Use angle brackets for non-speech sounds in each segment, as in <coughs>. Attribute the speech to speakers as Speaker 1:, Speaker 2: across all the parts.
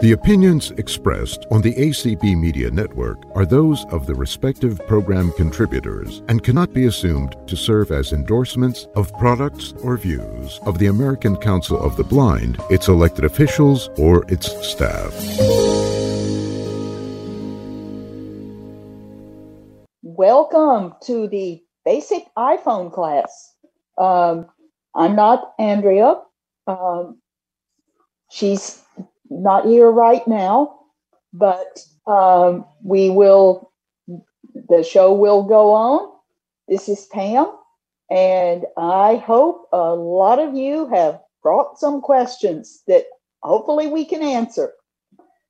Speaker 1: The opinions expressed on the ACB Media Network are those of the respective program contributors and cannot be assumed to serve as endorsements of products or views of the American Council of the Blind, its elected officials, or its staff.
Speaker 2: Welcome to the basic iPhone class. Um, I'm not Andrea. Um, she's not here right now, but um, we will, the show will go on. This is Pam, and I hope a lot of you have brought some questions that hopefully we can answer.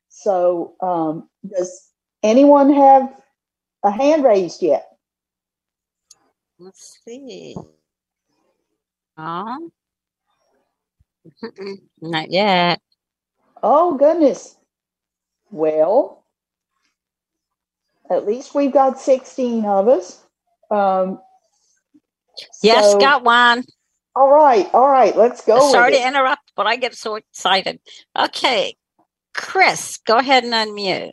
Speaker 2: So, um, does anyone have a hand raised yet?
Speaker 3: Let's see. Oh, not yet.
Speaker 2: Oh, goodness. Well, at least we've got 16 of us. Um,
Speaker 3: Yes,
Speaker 2: so-
Speaker 3: got one.
Speaker 2: All right, all right, let's go.
Speaker 3: Sorry to interrupt, but I get so excited. Okay, Chris, go ahead and unmute.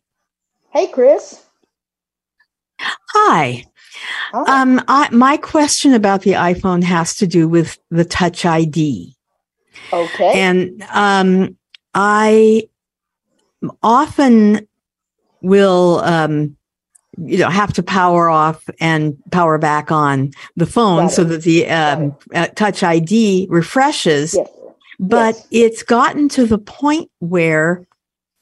Speaker 2: Hey, Chris.
Speaker 4: Hi.
Speaker 2: Hi.
Speaker 4: Um, I, my question about the iPhone has to do with the Touch ID.
Speaker 2: okay.
Speaker 4: And um, I often will, um, you know, have to power off and power back on the phone so that the um, uh, Touch ID refreshes.
Speaker 2: yes.
Speaker 4: but
Speaker 2: yes.
Speaker 4: it's gotten to the point where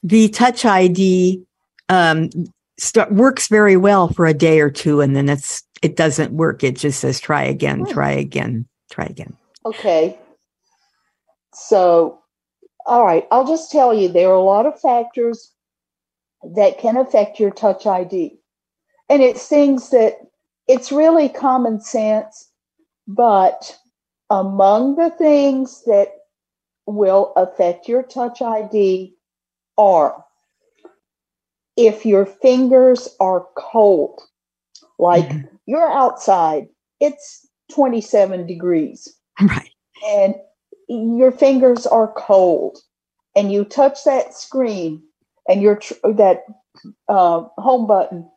Speaker 4: the touch id um, st- works very well for a day or two and then it's it doesn't work it just says try again
Speaker 2: Hmm.
Speaker 4: try again try again
Speaker 2: Okay. So, all right, I'll just tell you there are a lot of factors that can affect your touch ID. And it's things that it's really common sense, but among the things that will affect your touch ID are if your fingers are cold, like
Speaker 4: Mhm.
Speaker 2: you're outside, it's 27 degrees <laughs>
Speaker 4: right
Speaker 2: and your fingers are cold and you touch that screen and your tr- that uh, home button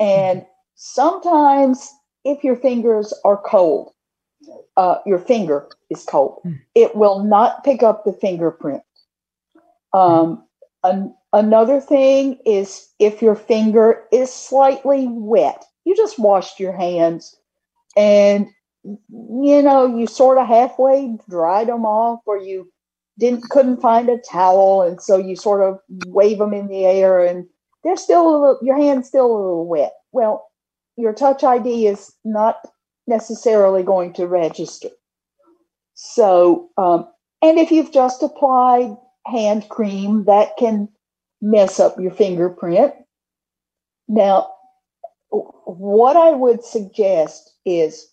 Speaker 2: and sometimes if your fingers are cold uh, your finger is cold
Speaker 4: Mm.
Speaker 2: it will not pick up the fingerprint um, an- another thing is if your finger is slightly wet you just washed your hands and you know, you sort of halfway dried them off, or you didn't couldn't find a towel, and so you sort of wave them in the air, and they're still a little, your hand's still a little wet. Well, your Touch ID is not necessarily going to register. So, um, and if you've just applied hand cream, that can mess up your fingerprint. Now, what I would suggest is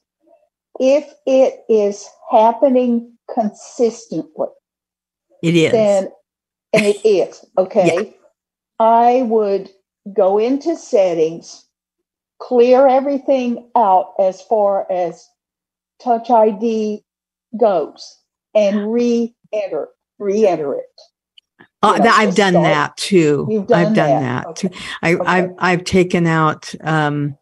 Speaker 2: if it is happening consistently,
Speaker 4: it is.
Speaker 2: then, and it is, <laughs> okay, I would go into settings, clear everything out as far as Touch ID goes, and re enter, re enter it.
Speaker 4: Uh,
Speaker 2: know,
Speaker 4: i've done
Speaker 2: start-
Speaker 4: that too.
Speaker 2: You've done
Speaker 4: i've done
Speaker 2: that,
Speaker 4: that,
Speaker 2: okay.
Speaker 4: too I,
Speaker 2: Okay.
Speaker 4: I've, I've taken out um,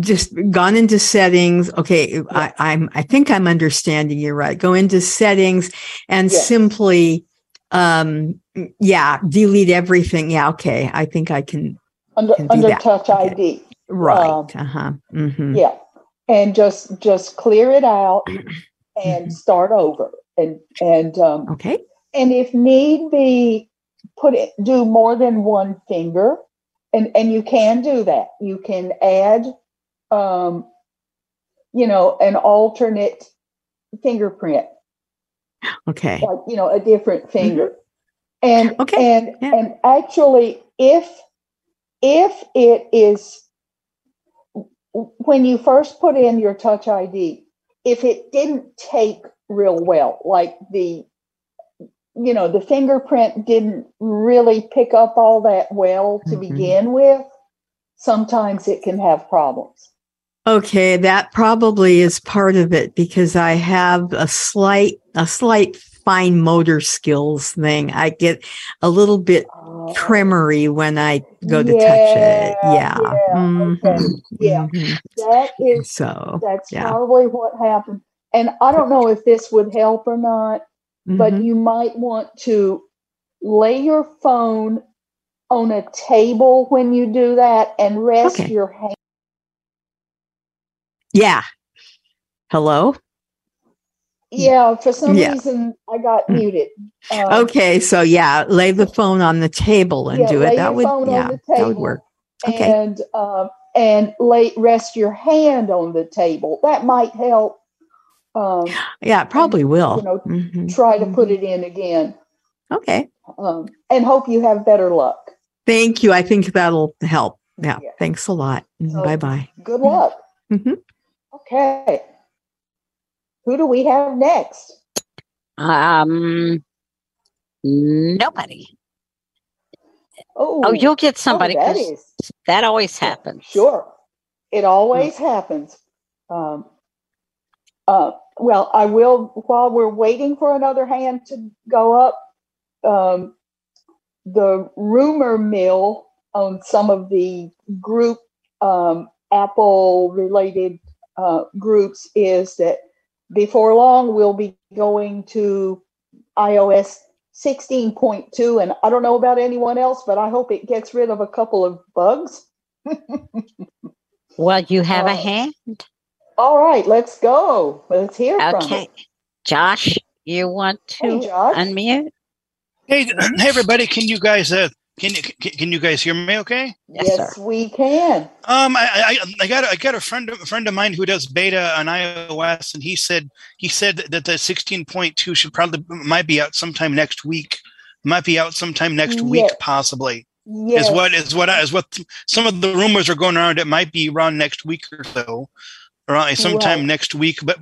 Speaker 4: just gone into settings okay I, i'm i think i'm understanding you right go into settings and simply um yeah delete everything yeah okay i think i can
Speaker 2: Under,
Speaker 4: Can
Speaker 2: under. Touch
Speaker 4: Okay.
Speaker 2: ID.
Speaker 4: right
Speaker 2: Um,
Speaker 4: uh-huh hmm
Speaker 2: Yeah. And just just clear it out <clears throat> and start over. And and um
Speaker 4: okay
Speaker 2: and if need be put it do more than one finger and and you can do that you can add um you know an alternate fingerprint
Speaker 4: okay
Speaker 2: like you know a different finger and
Speaker 4: Mm-hmm. Okay,
Speaker 2: and
Speaker 4: yeah.
Speaker 2: and actually if if it is when you first put in your touch id if it didn't take real well like the you know the fingerprint didn't really pick up all that well to
Speaker 4: Mhm.
Speaker 2: begin with sometimes it can have problems
Speaker 4: Okay, that probably is part of it because I have a slight a slight fine motor skills thing. I get a little bit tremory when I go to touch it.
Speaker 2: Yeah,
Speaker 4: Yeah. Mhm,
Speaker 2: okay, yeah.
Speaker 4: mhm.
Speaker 2: That is
Speaker 4: So,
Speaker 2: that's
Speaker 4: yeah.
Speaker 2: probably what happened. And I don't know if this would help or not, but
Speaker 4: mhm.
Speaker 2: you might want to lay your phone on a table when you do that and rest
Speaker 4: Okay.
Speaker 2: your hand.
Speaker 4: Yeah. Hello?
Speaker 2: Yeah, for some
Speaker 4: Yeah.
Speaker 2: reason I got
Speaker 4: Mm.
Speaker 2: muted. Um,
Speaker 4: Okay, so yeah, lay the phone on the table and
Speaker 2: Yeah,
Speaker 4: do it. That would yeah, that would work. Okay.
Speaker 2: And um, and lay rest your hand on the table. That might help. Um,
Speaker 4: Yeah, it probably will.
Speaker 2: you know,
Speaker 4: Mhm.
Speaker 2: try to put it in again,
Speaker 4: Okay.
Speaker 2: um, and hope you have better luck.
Speaker 4: Thank you. I think that'll help. Yeah.
Speaker 2: Yeah.
Speaker 4: Thanks a lot.
Speaker 2: So-
Speaker 4: bye bye.
Speaker 2: Good luck.
Speaker 4: Mhm.
Speaker 2: Okay. Who do we have next?
Speaker 3: Um, nobody.
Speaker 2: Oh,
Speaker 3: Oh, you'll get
Speaker 2: oh,
Speaker 3: somebody.
Speaker 2: that
Speaker 3: 'cause
Speaker 2: is
Speaker 3: that always happens.
Speaker 2: Sure. It always
Speaker 3: Hmm.
Speaker 2: happens. Um, uh, well, I will, while we're waiting for another hand to go up, um, the rumor mill on some of the group um, Apple related uh, groups is that before long we'll be going to iOS 16.2. And I don't know about anyone else, but I hope it gets rid of a couple of bugs.
Speaker 3: Well, you have a
Speaker 2: Oh.
Speaker 3: hand.
Speaker 2: All right, let's go. Let's hear from
Speaker 3: Okay. Josh, you want
Speaker 2: Hey,
Speaker 3: to
Speaker 2: Josh.
Speaker 3: unmute?
Speaker 5: Hey, <clears throat> hey, everybody! Can you guys uh, can you can can you guys hear me? Okay.
Speaker 3: Yes,
Speaker 2: yes, we can.
Speaker 5: Um, I, I I got a, I got a friend a friend of mine who does beta on iOS, and he said he said that the 16.2 should probably might be out sometime next week. Might be out sometime next week, possibly.
Speaker 2: Yes.
Speaker 5: Is what is what is what some of the rumors are going around. It might be around next week or so, around sometime
Speaker 2: Right.
Speaker 5: next week. But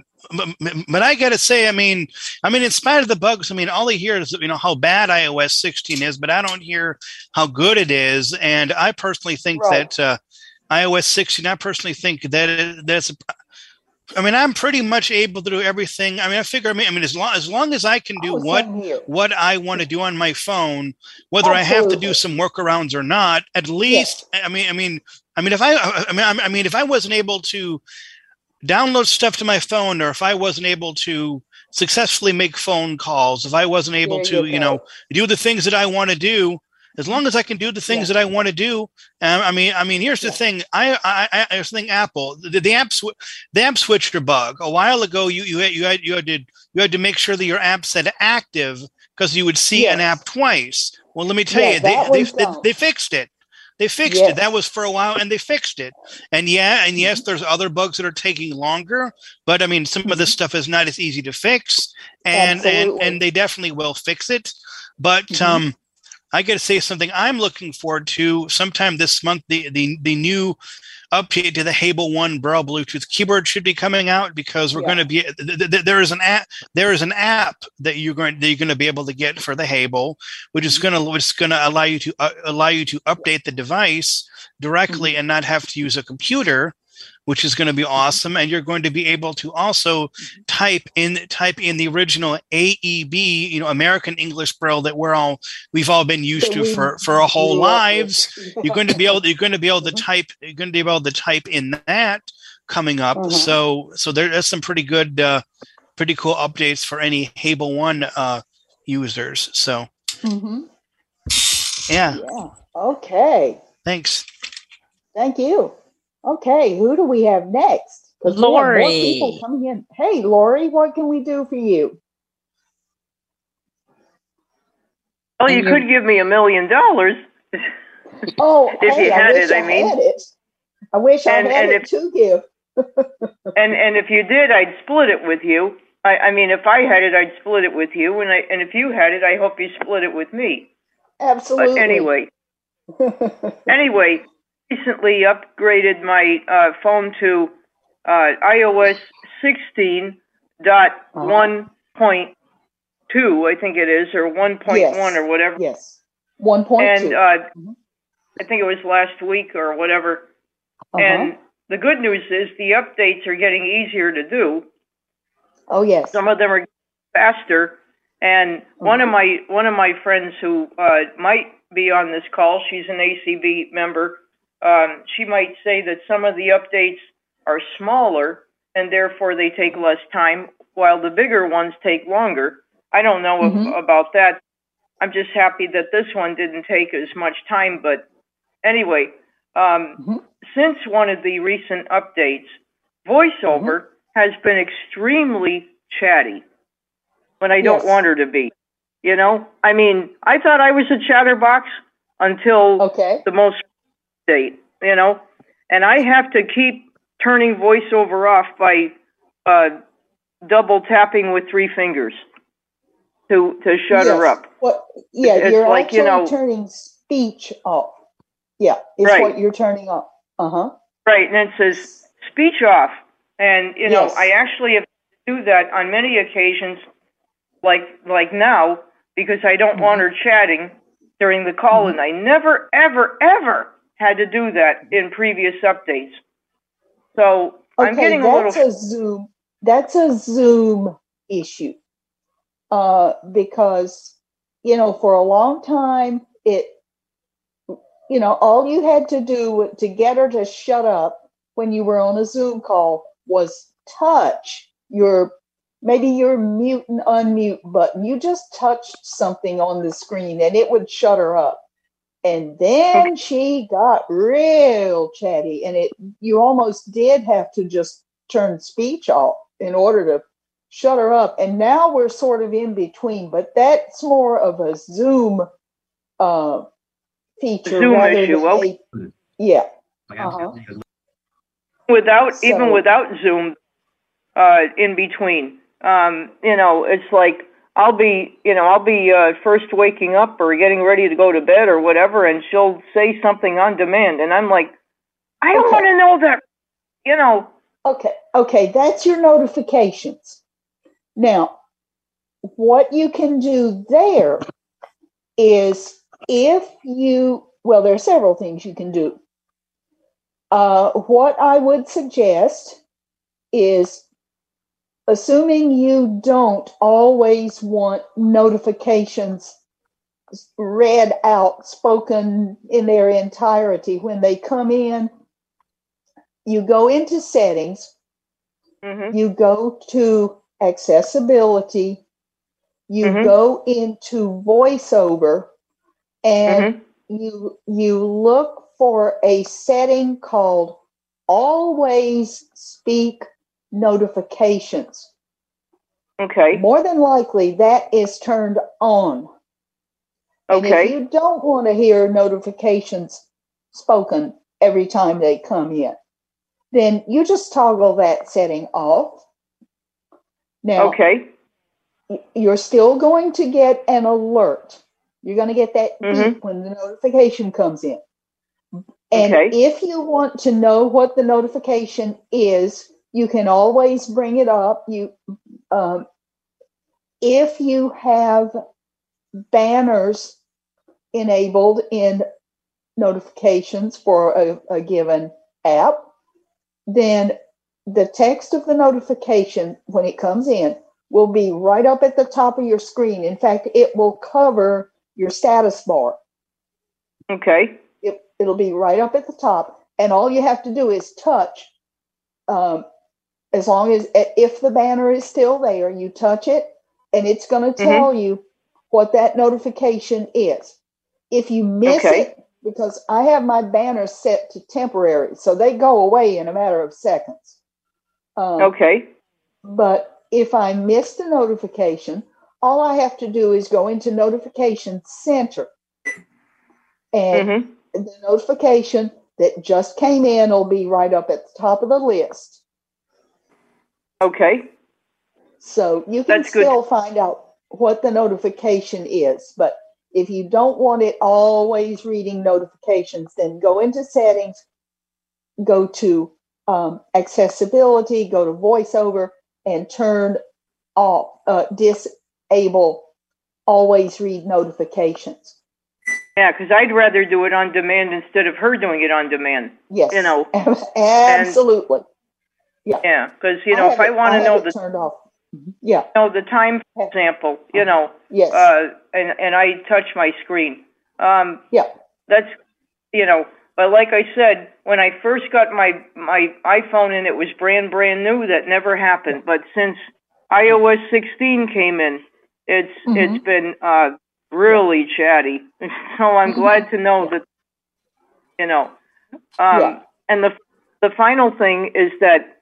Speaker 5: but, I gotta say, I mean, I mean, in spite of the bugs, I mean, all I hear is you know how bad iOS 16 is, but I don't hear how good it is. And I personally think
Speaker 2: Right.
Speaker 5: that uh, iOS 16, I personally think that it, that's. I mean, I'm pretty much able to do everything. I mean, I figure. I mean, I mean, as long as long as I can do
Speaker 2: Oh,
Speaker 5: what
Speaker 2: here.
Speaker 5: what I want to do on my phone, whether I have to do some workarounds or not. At least, I mean, I mean, I mean, if I, I mean, I mean, if I wasn't able to download stuff to my phone, or if I wasn't able to successfully make phone calls, if I wasn't able
Speaker 2: There
Speaker 5: to,
Speaker 2: you
Speaker 5: you know, do the things that I want to do. As long as I can do the things
Speaker 2: Yeah.
Speaker 5: that I want to do, um, I mean, I mean, here's the
Speaker 2: Yeah.
Speaker 5: thing. I, I, I, I was thinking Apple, the, the app, sw- the app switcher bug. A while ago, you, you had, you had, you had to, you had to make sure that your app said active because you would see an app twice. Well, let me tell
Speaker 2: Yeah,
Speaker 5: you, they, they, they, they fixed it. They fixed
Speaker 2: Yes.
Speaker 5: it. That was for a while, and they fixed it. And yeah, and yes,
Speaker 2: Mhm.
Speaker 5: there's other bugs that are taking longer. But I mean, some of this
Speaker 2: Mhm.
Speaker 5: stuff is not as easy to fix, and and
Speaker 2: Absolutely.
Speaker 5: and they definitely will fix it. But
Speaker 2: Mhm.
Speaker 5: um, I got to say something. I'm looking forward to sometime this month. The the the new update to the Hable One Braille Bluetooth keyboard should be coming out because we're
Speaker 2: Yeah.
Speaker 5: going to be th- th- th- there is an app there is an app that you're going that you're going to be able to get for the Hable, which is going to which is going to allow you to uh, allow you to update the device directly and not have to use a computer which is going to be awesome and you're going to be able to also type in type in the original AEB you know American English Braille that we're all we've all been used to for for our whole
Speaker 2: grew up with.
Speaker 5: lives you're going to be able you're going to be able to
Speaker 2: Mhm.
Speaker 5: type you're going to be able to type in that coming up
Speaker 2: Uh-huh.
Speaker 5: so so there's some pretty good uh pretty cool updates for any Hable One uh users so
Speaker 2: Mhm.
Speaker 5: yeah
Speaker 2: Yeah. Okay.
Speaker 5: thanks
Speaker 2: Thank you. Okay, who do we have next? 'Cause we have more people coming in. Hey, Lori, what can we do for you?
Speaker 6: Well, you
Speaker 3: And
Speaker 6: could give me a million dollars.
Speaker 2: Oh, <laughs>
Speaker 6: If
Speaker 2: hey,
Speaker 6: you
Speaker 2: I
Speaker 6: had
Speaker 2: wish
Speaker 6: it,
Speaker 2: I,
Speaker 6: I mean.
Speaker 2: had it. I wish
Speaker 6: And-
Speaker 2: I had
Speaker 6: and
Speaker 2: it
Speaker 6: if-
Speaker 2: to give. <laughs>
Speaker 6: And and if you did, I'd split it with you. I, I mean, if I had it, I'd split it with you. And I and if you had it, I hope you split it with me.
Speaker 2: Absolutely.
Speaker 6: But anyway, <laughs> anyway, recently upgraded my uh, phone to uh, iOS 16.1.2, I think it is, or 1.1
Speaker 2: Yes.
Speaker 6: or whatever.
Speaker 2: yes. One point
Speaker 6: And
Speaker 2: two.
Speaker 6: uh,
Speaker 2: Mhm.
Speaker 6: I think it was last week or whatever.
Speaker 2: Uh-huh.
Speaker 6: And the good news is the updates are getting easier to do.
Speaker 2: oh yes.
Speaker 6: Some of them are faster, And one of my one of my friends who uh, might be on this call, she's an ACB member. Um, she might say that some of the updates are smaller and therefore they take less time, while the bigger ones take longer. I don't know
Speaker 2: Mhm.
Speaker 6: about that. I'm just happy that this one didn't take as much time. But anyway, um,
Speaker 2: Mhm.
Speaker 6: since one of the recent updates, voiceover has been extremely chatty when I don't
Speaker 2: Yes.
Speaker 6: want her to be. You know, I mean, I thought I was a chatterbox until
Speaker 2: Okay.
Speaker 6: the most date, you know, and I have to keep turning voiceover off by uh, double tapping with three fingers to to shut her up.
Speaker 2: What? Yeah,
Speaker 6: It's
Speaker 2: you're
Speaker 6: like,
Speaker 2: actually
Speaker 6: you know-
Speaker 2: turning speech off. Yeah, it's
Speaker 6: Right.
Speaker 2: what you're turning off. Uh huh.
Speaker 6: Right, and it says speech off, and you know,
Speaker 2: Yes.
Speaker 6: I actually have to do that on many occasions, like like now, because I don't want
Speaker 2: Mm-hmm.
Speaker 6: her chatting during the call, and I never, ever, ever had to do that in previous updates. So I'm
Speaker 2: Okay,
Speaker 6: getting a
Speaker 2: that's
Speaker 6: little.
Speaker 2: a Zoom. That's a Zoom issue. Uh, because you know, for a long time, it, you know, all you had to do to get her to shut up when you were on a Zoom call was touch your maybe your mute and unmute button. You just touched something on the screen and it would shut her up. And then she got real chatty and it you almost did have to just turn speech off in order to shut her up. And now we're sort of in between, but that's more of a Zoom uh, feature
Speaker 6: Zoom
Speaker 2: rather
Speaker 6: issue,
Speaker 2: than
Speaker 6: okay.
Speaker 2: a, yeah. Uh-huh.
Speaker 6: without
Speaker 2: So-
Speaker 6: even without Zoom uh, in between. Um, you know, it's like I'll be, you know, I'll be uh, first waking up or getting ready to go to bed or whatever, and she'll say something on demand, and I'm like, I don't
Speaker 2: Okay.
Speaker 6: want to know that. You know,
Speaker 2: Okay, okay, that's your notifications. Now, what you can do there is if you, well, there are several things you can do. Uh, what I would suggest is assuming you don't always want notifications read out, spoken in their entirety when they come in, you go into settings
Speaker 6: hmm
Speaker 2: you go to accessibility, you
Speaker 6: Mhm.
Speaker 2: go into voiceover, and
Speaker 6: hmm
Speaker 2: you you look for a setting called always speak notifications.
Speaker 6: okay,
Speaker 2: More than likely that is turned on. And if
Speaker 6: okay,
Speaker 2: you don't want to hear notifications spoken every time they come in, then you just toggle that setting off. Now,
Speaker 6: okay,
Speaker 2: you're still going to get an alert. You're going to get that
Speaker 6: Mhm.
Speaker 2: beep when the notification comes in. And
Speaker 6: Okay.
Speaker 2: if you want to know what the notification is, you can always bring it up. You, um, if you have banners enabled in notifications for a, a given app, then the text of the notification when it comes in will be right up at the top of your screen. In fact, it will cover your status bar.
Speaker 6: okay,
Speaker 2: It, it'll be right up at the top, and all you have to do is touch. Um, as long as if the banner is still there, you touch it, and it's going to tell you what that notification is. If you miss
Speaker 6: Okay.
Speaker 2: it, because I have my banner set to temporary, so they go away in a matter of seconds. Um,
Speaker 6: okay,
Speaker 2: but if I miss the notification, all I have to do is go into Notification Center. And
Speaker 6: hmm
Speaker 2: the notification that just came in will be right up at the top of the list.
Speaker 6: Okay,
Speaker 2: So you can
Speaker 6: That's good.
Speaker 2: still find out what the notification is. But if you don't want it always reading notifications, then go into settings, go to um, accessibility, go to voiceover, and turn off, uh, disable always read notifications.
Speaker 6: yeah, because I'd rather do it on demand instead of her doing it on demand.
Speaker 2: Yes.
Speaker 6: You know, <laughs>
Speaker 2: absolutely.
Speaker 6: Yeah, because you know,
Speaker 2: have
Speaker 6: if I want to know the
Speaker 2: turned off. Yeah.
Speaker 6: know the time for example. You know,
Speaker 2: Yes.
Speaker 6: uh, and and I touch my screen. Um,
Speaker 2: yeah.
Speaker 6: that's you know but like i said when i first got my my iphone and it was brand brand new that never happened but since ios 16 came in it's
Speaker 2: Mhm.
Speaker 6: it's been uh really chatty <laughs> so i'm glad to know that you know um
Speaker 2: Yeah.
Speaker 6: and the the final thing is that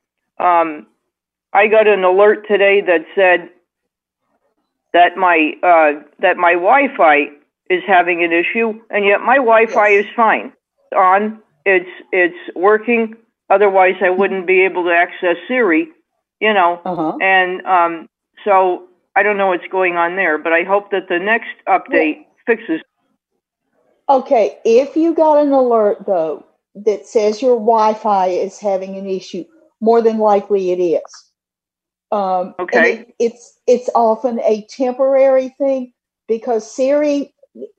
Speaker 6: i got an alert today that said that my uh that my wi-fi is having an issue, and yet my Wi-Fi
Speaker 2: Yes.
Speaker 6: is fine. It's on. It's it's working. Otherwise, I wouldn't be able to access Siri. You know,
Speaker 2: Uh huh.
Speaker 6: and um, so I don't know what's going on there, but I hope that the next update fixes.
Speaker 2: Okay, if you got an alert though that says your Wi-Fi is having an issue, more than likely it is. Um,
Speaker 6: Okay.
Speaker 2: it- it's it's often a temporary thing because Siri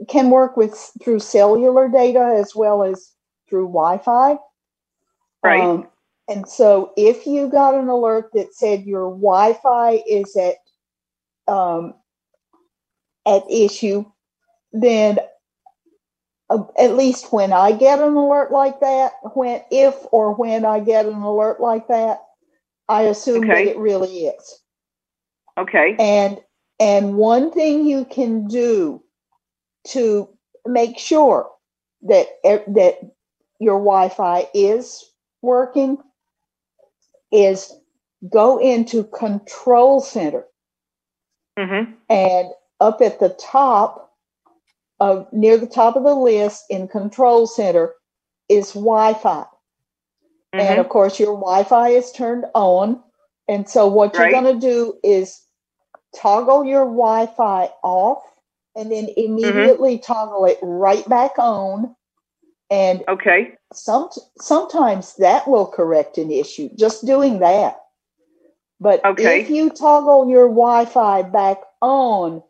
Speaker 2: can work with through cellular data as well as through Wi-Fi.
Speaker 6: Right.
Speaker 2: Um, and so if you got an alert that said your Wi-Fi is at um, at issue, then uh, at least when I get an alert like that, when if or when I get an alert like that, I assume
Speaker 6: Okay.
Speaker 2: that it really is.
Speaker 6: Okay.
Speaker 2: And and one thing you can do to make sure that that your Wi-Fi is working is go into Control Center
Speaker 6: Mhm.
Speaker 2: and up at the top of near the top of the list in Control Center is Wi-Fi. And
Speaker 6: Mhm.
Speaker 2: of course, your Wi-Fi is turned on. And so, what
Speaker 6: Right.
Speaker 2: you're going to do is toggle your Wi-Fi off, and then immediately toggle it right back on. And
Speaker 6: Okay.
Speaker 2: some sometimes that will correct an issue. Just doing that. But
Speaker 6: Okay.
Speaker 2: if you toggle your Wi-Fi back on,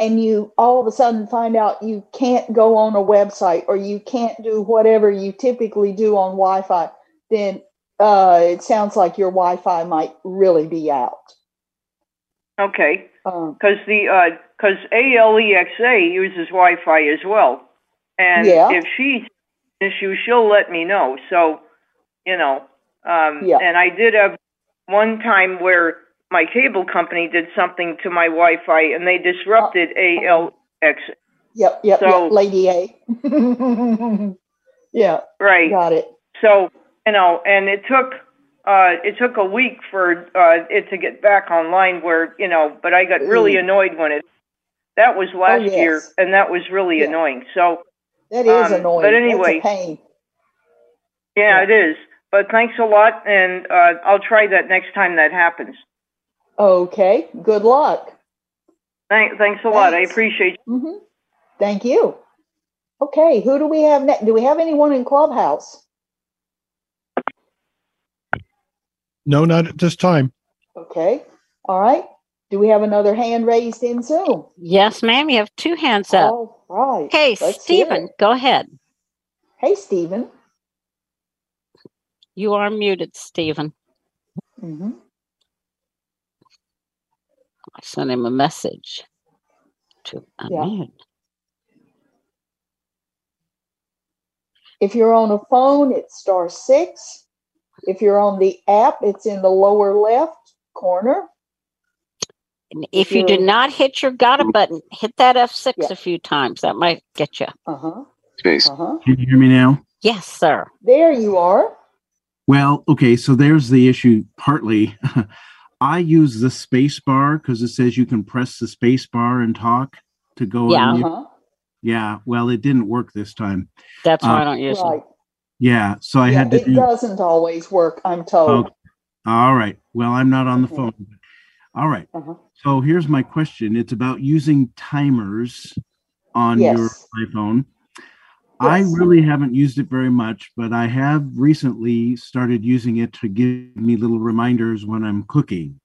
Speaker 2: and you all of a sudden find out you can't go on a website or you can't do whatever you typically do on Wi-Fi, then uh, it sounds like your Wi-Fi might really be out.
Speaker 6: Okay.
Speaker 2: Um,
Speaker 6: Because the because ALEXA uses Wi-Fi as well, and
Speaker 2: Yeah.
Speaker 6: if she issue, she'll let me know. So, you know, um,
Speaker 2: Yeah.
Speaker 6: and I did have one time where my cable company did something to my Wi-Fi, and they disrupted ALX.
Speaker 2: yep, yep,
Speaker 6: So-
Speaker 2: yep. Lady A. <laughs> yeah,
Speaker 6: Right.
Speaker 2: got it.
Speaker 6: So you know, and it took uh, it took a week for uh, it to get back online. Where you know, but I got really
Speaker 2: Mm.
Speaker 6: annoyed when it. That was last
Speaker 2: yes.
Speaker 6: year, and that was really
Speaker 2: Yeah.
Speaker 6: annoying. So
Speaker 2: That is
Speaker 6: Um,
Speaker 2: annoying.
Speaker 6: but anyway.
Speaker 2: pain.
Speaker 6: yeah,
Speaker 2: Yeah.
Speaker 6: it is. But thanks a lot, and uh, I'll try that next time that happens.
Speaker 2: Okay, good luck.
Speaker 6: Thank, thanks a lot. I
Speaker 2: Thanks.
Speaker 6: appreciate.
Speaker 2: hmm Thank you. Okay, who do we have next? Do we have anyone in Clubhouse?
Speaker 7: No, not at this time.
Speaker 2: Okay, all right. Do we have another hand raised in Zoom?
Speaker 3: Yes, ma'am. You have two hands up.
Speaker 2: All right.
Speaker 3: Hey,
Speaker 2: let's
Speaker 3: Stephen, go ahead.
Speaker 2: Hey, Stephen.
Speaker 3: You are muted, Stephen.
Speaker 2: hmm
Speaker 3: I sent him a message to unmute.
Speaker 2: If you're on a phone, it's star six. If you're on the app, it's in the lower left corner.
Speaker 3: And if you do not hit your got it button, hit that F6
Speaker 2: Yeah.
Speaker 3: a few times. That might get you.
Speaker 2: Uh huh.
Speaker 8: Space.
Speaker 2: Uh huh.
Speaker 9: Can you hear me now?
Speaker 3: Yes, sir.
Speaker 2: There you are.
Speaker 9: Well, okay, so there's the issue partly. <laughs> I use the space bar because it says you can press the space bar and talk to go
Speaker 3: Yeah.
Speaker 9: on
Speaker 2: Uh-huh.
Speaker 9: Yeah, well, it didn't work this time.
Speaker 3: That's why
Speaker 9: Uh,
Speaker 3: I don't use
Speaker 2: Right.
Speaker 9: Yeah, so I
Speaker 2: Yeah,
Speaker 9: had to
Speaker 2: it
Speaker 9: do.
Speaker 2: doesn't always work. I'm told.
Speaker 9: Okay. All right. Well, I'm not on the
Speaker 2: Mhm.
Speaker 9: phone. All right.
Speaker 2: Uh-huh.
Speaker 9: So here's my question. It's about using timers on your
Speaker 2: Yes.
Speaker 9: iPhone. I really haven't used it very much, but I have recently started using it to give me little reminders when I'm cooking.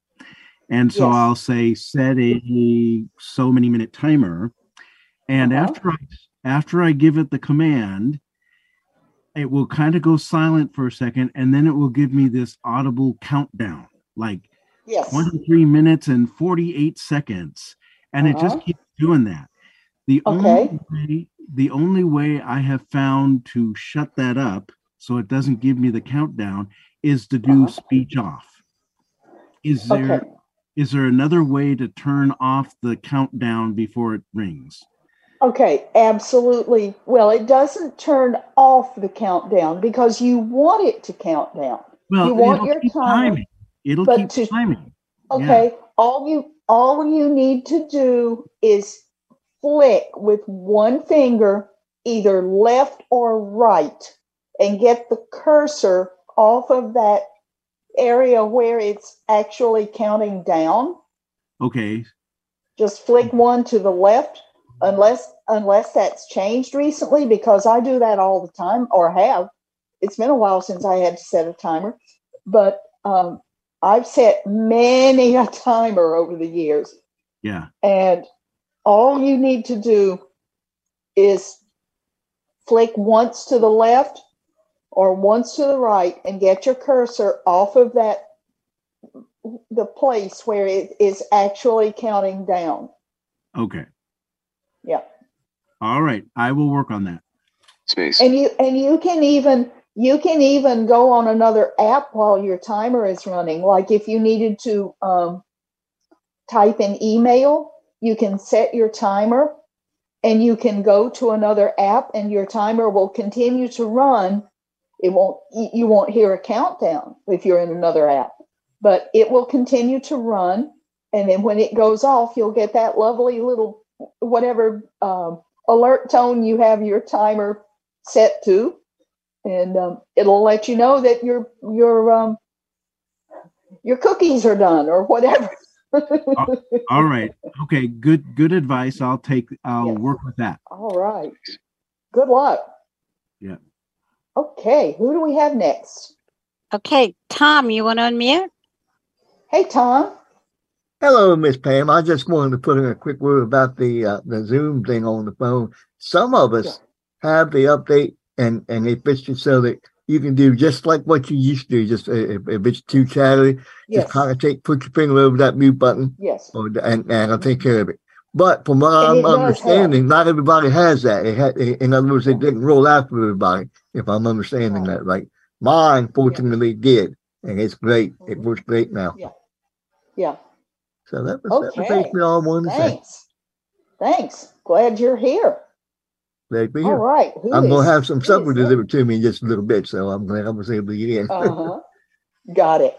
Speaker 9: And so
Speaker 2: Yes.
Speaker 9: I'll say set a so many minute timer. And
Speaker 2: Uh-huh.
Speaker 9: after I after I give it the command, it will kind of go silent for a second and then it will give me this audible countdown like
Speaker 2: Yes.
Speaker 9: 23 minutes and 48 seconds. And it just
Speaker 2: Uh-huh.
Speaker 9: keeps doing that. The
Speaker 2: Okay.
Speaker 9: only way, the only way I have found to shut that up so it doesn't give me the countdown is to do
Speaker 2: Uh-huh.
Speaker 9: speech off. Is there is
Speaker 2: Okay.
Speaker 9: there another way to turn off the countdown before it rings?
Speaker 2: Okay, absolutely. Well, it doesn't turn off the countdown because you want it to count down.
Speaker 9: Well,
Speaker 2: You want your time.
Speaker 9: timing. It'll keep
Speaker 2: to-
Speaker 9: timing. Yeah.
Speaker 2: Okay, all you all you need to do is flick with one finger either left or right and get the cursor off of that area where it's actually counting down.
Speaker 9: Okay.
Speaker 2: Just flick one to the left unless unless that's changed recently because I do that all the time or have. It's been a while since I had to set a timer, but um, I've set many a timer over the years.
Speaker 9: Yeah.
Speaker 2: And all you need to do is flick once to the left or once to the right and get your cursor off of that the place where it is actually counting down.
Speaker 9: Okay.
Speaker 2: Yeah.
Speaker 9: All right. I will work on that.
Speaker 8: Space.
Speaker 2: And you and you can even you can even go on another app while your timer is running. Like if you needed to um, type an email, you can set your timer and you can go to another app and your timer will continue to run. It won't you won't hear a countdown if you're in another app, but it will continue to run. And then when it goes off, you'll get that lovely little whatever um, alert tone you have your timer set to, and um, it'll let you know that your your um, your cookies are done or whatever.
Speaker 9: All right. Okay. Good. Good advice. I'll take. I'll
Speaker 2: Yes.
Speaker 9: work with that.
Speaker 2: All right. Good luck.
Speaker 9: Yeah.
Speaker 2: Okay, who do we have next?
Speaker 3: Okay, Tom, you want to unmute?
Speaker 2: Hey, Tom.
Speaker 10: Hello, Miss Pam. I just wanted to put in a quick word about the uh, the Zoom thing on the phone. Some of us have the update, and and if it's just so that you can do just like what you used to, do. just if, if it's too chattery,
Speaker 2: Yes.
Speaker 10: just kind of take put your finger over that mute button,
Speaker 2: Yes.
Speaker 10: Oh, or, and and I'll take care of it. But from what I'm
Speaker 2: help.
Speaker 10: understanding, not everybody has that. It had, in other words, it didn't roll out for everybody. If I'm understanding
Speaker 2: Right.
Speaker 10: that right, mine fortunately did, and it's great. It mm-hmm. works great now.
Speaker 2: Yeah. Yeah.
Speaker 10: So that was, that was
Speaker 2: Okay.
Speaker 10: basically all I wanted to say.
Speaker 2: Thanks. Thanks. Glad you're here.
Speaker 10: Glad to be here.
Speaker 2: right. Who
Speaker 10: I'm gonna have some supper delivered to me in just a little bit, so I'm glad I was able to get in.
Speaker 2: Uh-huh. Got it.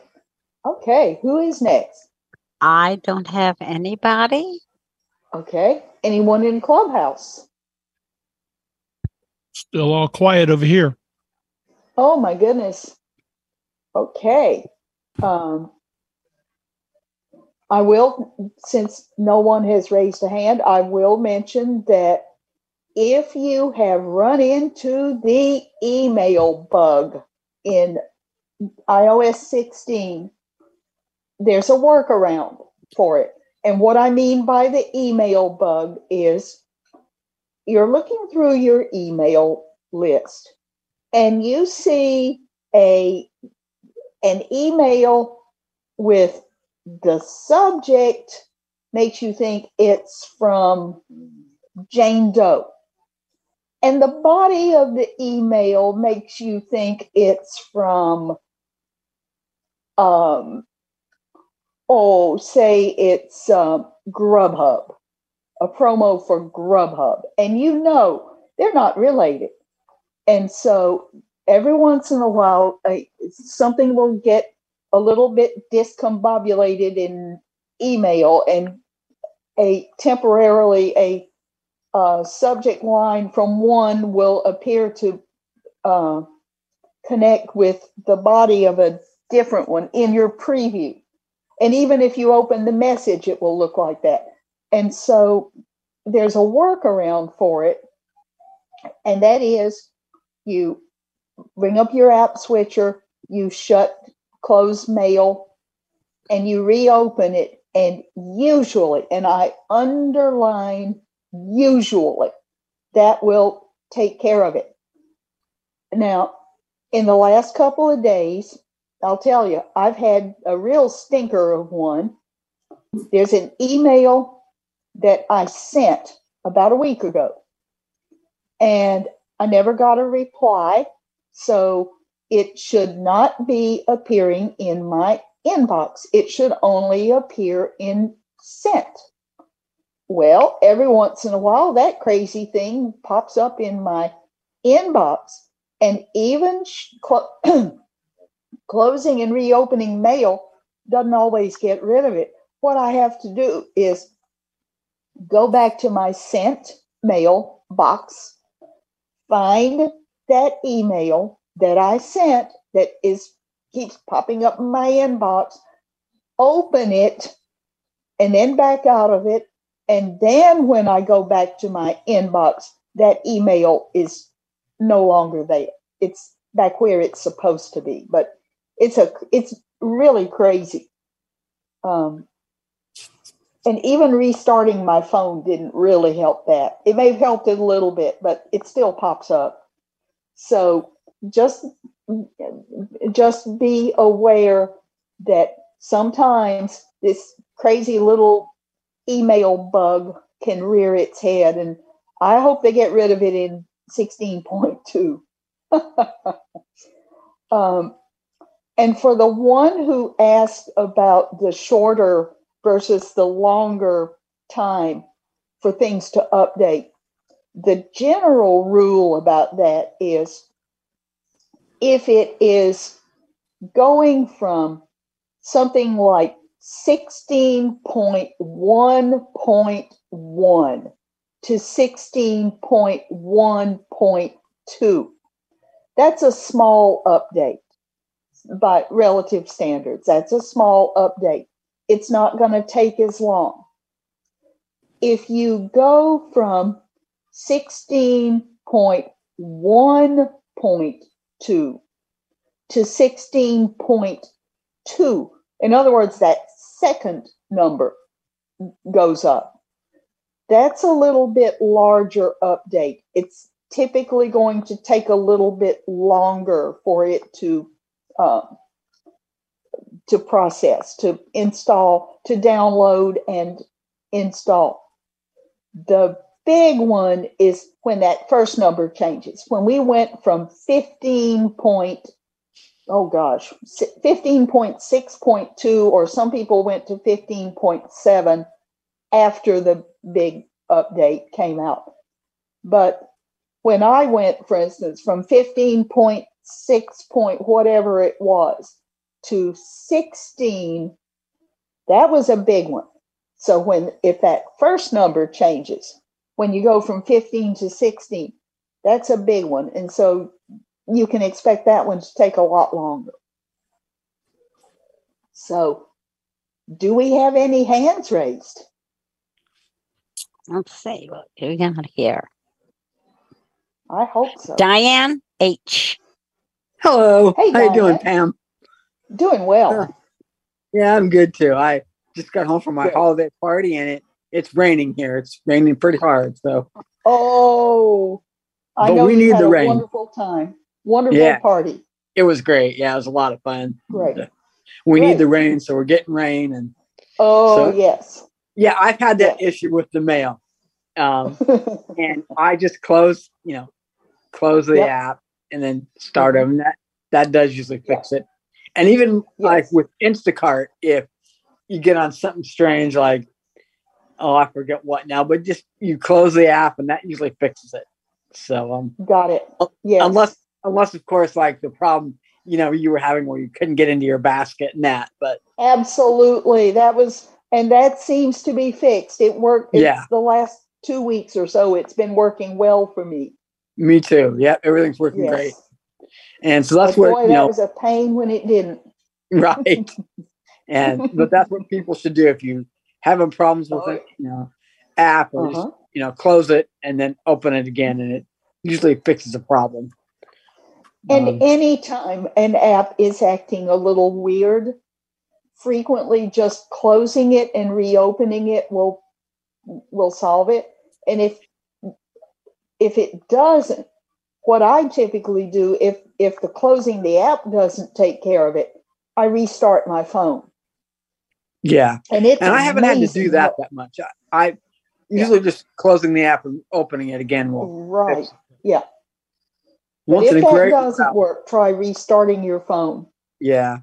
Speaker 2: Okay. Who is next?
Speaker 3: I don't have anybody.
Speaker 2: Okay. Anyone in Clubhouse?
Speaker 7: Still all quiet over here.
Speaker 2: Oh my goodness. Okay. Um, I will, since no one has raised a hand, I will mention that if you have run into the email bug in iOS 16, there's a workaround for it. And what I mean by the email bug is you're looking through your email list and you see a an email with the subject makes you think it's from Jane Doe. And the body of the email makes you think it's from um oh say it's um, Grubhub, a promo for Grubhub. And you know they're not related. And so every once in a while, uh, something will get a little bit discombobulated in email, and a temporarily a uh, subject line from one will appear to uh, connect with the body of a different one in your preview. And even if you open the message, it will look like that. And so there's a workaround for it, and that is you bring up your app switcher, you shut close mail, and you reopen it. And usually, and I underline usually, that will take care of it. Now, in the last couple of days, I'll tell you, I've had a real stinker of one. There's an email that I sent about a week ago, and I never got a reply. So it should not be appearing in my inbox. It should only appear in sent. Well, every once in a while, that crazy thing pops up in my inbox, and even cl- <clears throat> closing and reopening mail doesn't always get rid of it. What I have to do is go back to my sent mail box, find that email that I sent that is keeps popping up in my inbox, open it, and then back out of it. And then when I go back to my inbox, that email is no longer there. It's back where it's supposed to be. But it's a it's really crazy. Um, and even restarting my phone didn't really help that. It may have helped it a little bit, but it still pops up. So just just be aware that sometimes this crazy little email bug can rear its head and I hope they get rid of it in 16.2. <laughs> um, and for the one who asked about the shorter versus the longer time for things to update, the general rule about that is if it is going from something like 16.1.1 to 16.1.2, that's a small update by relative standards. That's a small update. It's not going to take as long. If you go from 16.1.2 to 16.2, in other words, that second number goes up. That's a little bit larger update. It's typically going to take a little bit longer for it to um, to process, to install, to download and install. The big one is when that first number changes. When we went from 15 point, oh gosh, 15.6.2, or some people went to 15.7 after the big update came out. But when I went, for instance, from 15.6 point whatever it was to 16, that was a big one. So when if that first number changes, when you go from 15 to 16, that's a big one. And so you can expect that one to take a lot longer. So do we have any hands raised?
Speaker 3: Let's see what we got here.
Speaker 2: I hope so.
Speaker 3: Diane H.
Speaker 8: Hello.
Speaker 2: Hey,
Speaker 8: How you doing, Pam?
Speaker 2: Doing well.
Speaker 8: Yeah, I'm good too. I just got home from my
Speaker 2: Good.
Speaker 8: holiday party and it it's raining here. It's raining pretty hard. So
Speaker 2: Oh, I
Speaker 8: But
Speaker 2: know
Speaker 8: we
Speaker 2: you
Speaker 8: need
Speaker 2: had
Speaker 8: the
Speaker 2: a
Speaker 8: rain.
Speaker 2: wonderful time. Wonderful
Speaker 8: Yeah.
Speaker 2: party.
Speaker 8: it was great. Yeah, it was a lot of fun.
Speaker 2: Great.
Speaker 8: We
Speaker 2: Great.
Speaker 8: need the rain, so we're getting rain and
Speaker 2: Oh,
Speaker 8: So-
Speaker 2: yes.
Speaker 8: yeah, I've had that issue with the mail. Um <laughs> and I just close, you know, close the
Speaker 2: Yep.
Speaker 8: app and then start
Speaker 2: Mhm.
Speaker 8: over. And that that does usually fix it. And even like with Instacart, if you get on something strange like oh I forget what now, but just you close the app and that usually fixes it. So um
Speaker 2: Got it. yeah
Speaker 8: unless unless of course like the problem you know you were having where you couldn't get into your basket and that, but
Speaker 2: Absolutely. That was, and that seems to be fixed. It worked. It's
Speaker 8: Yeah.
Speaker 2: The last two weeks or so, it's been working well for me.
Speaker 8: me too. Yeah, everything's working
Speaker 2: Yes.
Speaker 8: great. And so that's
Speaker 2: but
Speaker 8: what
Speaker 2: boy,
Speaker 8: you
Speaker 2: that
Speaker 8: know
Speaker 2: was a pain when it didn't. <laughs>
Speaker 8: right and but that's what people should do if you having problems with
Speaker 2: Oh,
Speaker 8: it you know app or
Speaker 2: Uh-huh.
Speaker 8: you know close it and then open it again and it usually fixes the problem
Speaker 2: And
Speaker 8: Um,
Speaker 2: anytime an app is acting a little weird, frequently just closing it and reopening it will will solve it. And if if it doesn't, what I typically do if if the closing the app doesn't take care of it, I restart my phone.
Speaker 8: Yeah.
Speaker 2: And it's
Speaker 8: and I haven't had to do that that much. I, I usually just closing the app and opening it again will
Speaker 2: Right.
Speaker 8: fix.
Speaker 2: Yeah.
Speaker 8: Once
Speaker 2: if
Speaker 8: a
Speaker 2: that
Speaker 8: great
Speaker 2: doesn't work, try restarting your phone.
Speaker 8: Yeah.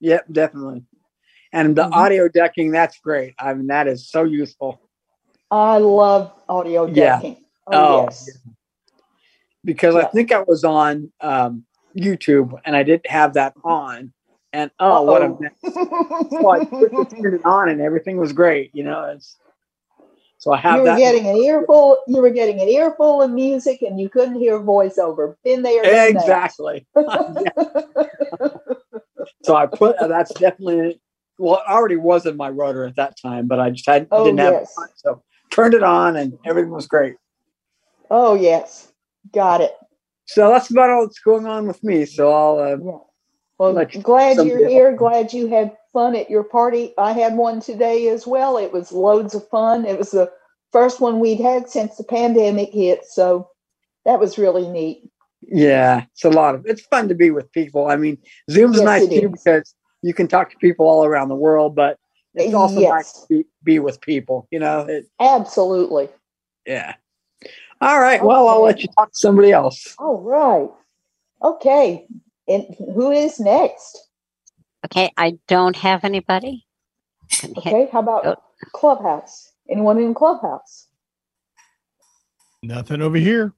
Speaker 8: Yep, definitely. And the
Speaker 2: Mhm.
Speaker 8: audio ducking, that's great. I mean, that is so useful
Speaker 2: I love audio
Speaker 8: Yeah.
Speaker 2: Oh,
Speaker 8: Oh,
Speaker 2: yes.
Speaker 8: because I think I was on um, YouTube and I didn't have that on. And oh, what a mess. So I turned it <laughs> on and everything was great. You know, it's so I have
Speaker 2: you were
Speaker 8: that.
Speaker 2: getting an earful. You were getting an earful of music, and you couldn't hear voiceover. Been there,
Speaker 8: exactly. <laughs> <laughs> So I put uh, that's definitely well, it already was in my rotor at that time, but I just had,
Speaker 2: Oh,
Speaker 8: didn't have it
Speaker 2: yes.
Speaker 8: on, so turned it on and everything was great.
Speaker 2: oh yes, got it.
Speaker 8: So that's about all that's going on with me. So I'll uh,
Speaker 2: Yeah. Well,
Speaker 8: Like
Speaker 2: glad you're
Speaker 8: else.
Speaker 2: here. Glad you had fun at your party. I had one today as well. It was loads of fun. It was the first one we'd had since the pandemic hit, so that was really neat.
Speaker 8: yeah, it's a lot of it's fun to be with people. I mean, Zoom's
Speaker 2: Yes,
Speaker 8: nice too
Speaker 2: is.
Speaker 8: because you can talk to people all around the world, but it's eh, also nice to be, be with people. You know, it,
Speaker 2: Absolutely.
Speaker 8: yeah. All right. Well, I'll let you talk to somebody else.
Speaker 2: All right. Okay. And who is next?
Speaker 3: Okay, I don't have anybody. Can hit-
Speaker 2: Okay. How about Clubhouse? Anyone in Clubhouse?
Speaker 7: Nothing over here.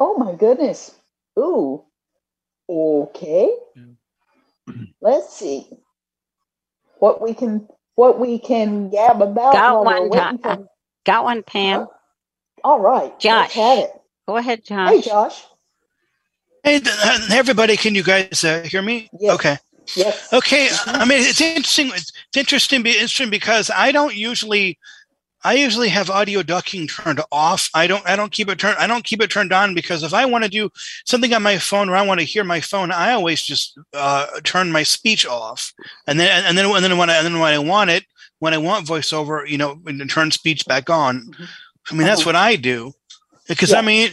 Speaker 2: Oh my goodness. Ooh. Okay. <clears throat> Let's see what we can what we can gab about.
Speaker 3: Got one,
Speaker 2: waiting
Speaker 3: John.
Speaker 2: for-
Speaker 3: Got one, Pam.
Speaker 2: All right.
Speaker 3: Josh.
Speaker 2: Let's have it.
Speaker 3: Go ahead, Josh.
Speaker 2: Hey, Josh.
Speaker 5: Hey, uh, everybody, can you guys uh, hear me?
Speaker 2: Yes.
Speaker 5: Okay.
Speaker 2: Yes.
Speaker 5: Okay. I mean, it's interesting. It's interesting. Interesting because I don't usually, I usually have audio ducking turned off. I don't. I don't keep it turned. I don't keep it turned on because if I want to do something on my phone or I want to hear my phone, I always just uh, turn my speech off, and then and then and then when I and then when I want it, when I want voiceover, you know, and turn speech back on. I mean, that's what I do because I mean.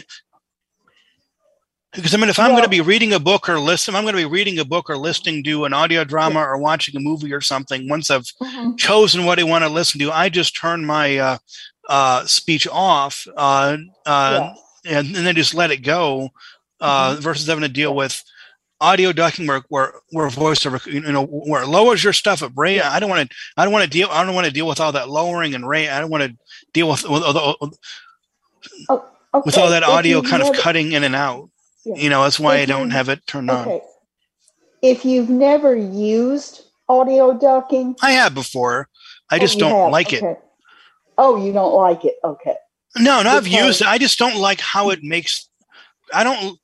Speaker 5: Because I mean, if I'm going to be reading a book or listen, I'm going to be reading a book or listening to an audio drama or watching a movie or something. Once I've
Speaker 2: Mhm.
Speaker 5: chosen what I want to listen to, I just turn my uh, uh, speech off uh, uh, and, and then just let it go. Uh, Versus having to deal with audio ducking, where where, where voiceover, you know, where it lowers your stuff at rate. I don't want to. I don't want to deal. I don't want to deal with all that lowering and rate. I don't want to deal with with, with,
Speaker 2: Oh,
Speaker 5: with all that
Speaker 2: If
Speaker 5: audio kind of cutting in and out.
Speaker 2: Yeah.
Speaker 5: You know, that's why
Speaker 2: If
Speaker 5: I don't have it turned on.
Speaker 2: Okay. If you've never used audio ducking,
Speaker 5: I have before. I
Speaker 2: Oh,
Speaker 5: just don't
Speaker 2: have.
Speaker 5: like it.
Speaker 2: Oh, you don't like it. Okay.
Speaker 5: No, no, I've used it. I just don't like how it makes. I don't.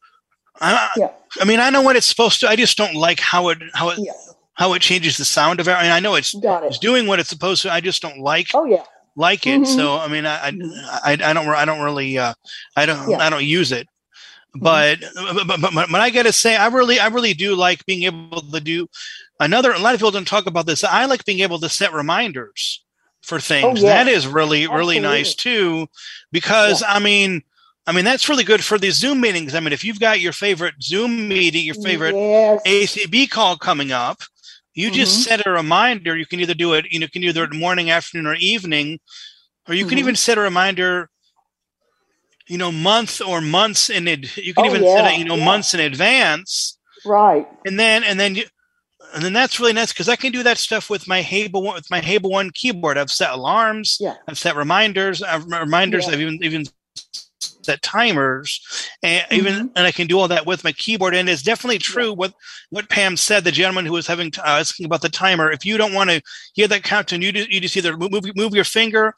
Speaker 5: I,
Speaker 2: Yeah.
Speaker 5: I mean, I know what it's supposed to. I just don't like how it how it
Speaker 2: Yes.
Speaker 5: how it changes the sound of it. I mean, I know it's
Speaker 2: Got
Speaker 5: it's doing what it's supposed to. I just don't like
Speaker 2: Oh yeah.
Speaker 5: like it.
Speaker 2: Mhm.
Speaker 5: So I mean, I. I I don't I don't really uh I don't
Speaker 2: Yeah. Mm-hmm.
Speaker 5: I don't use it. But, but, but, but, but I got to say, I really, I really do like being able to do another. A lot of people don't talk about this. I like being able to set reminders for things.
Speaker 2: Oh, yeah.
Speaker 5: That is really, really nice too, because I mean, I mean that's really good for these Zoom meetings. I mean, if you've got your favorite Zoom meeting, your favorite
Speaker 2: Yes.
Speaker 5: ACB call coming up, you just
Speaker 2: Mhm.
Speaker 5: set a reminder. You can either do it, you know, can either morning, afternoon, or evening, or you can
Speaker 2: Mhm.
Speaker 5: even set a reminder. You know, month or months in it. You can
Speaker 2: Oh,
Speaker 5: even set it, you know,
Speaker 2: yeah.
Speaker 5: months in advance,
Speaker 2: Right.
Speaker 5: and then and then you, and then that's really nice because I can do that stuff with my Hable One- with my Hable One keyboard. I've set alarms.
Speaker 2: Yeah.
Speaker 5: I've set reminders. I've reminders.
Speaker 2: Yeah.
Speaker 5: I've even even set timers, and
Speaker 2: Mm-hmm.
Speaker 5: even and I can do all that with my keyboard. And it's definitely true what what Pam said. The gentleman who was having uh, asking about the timer. If you don't want to hear that countdown, you just, you just either move move your finger.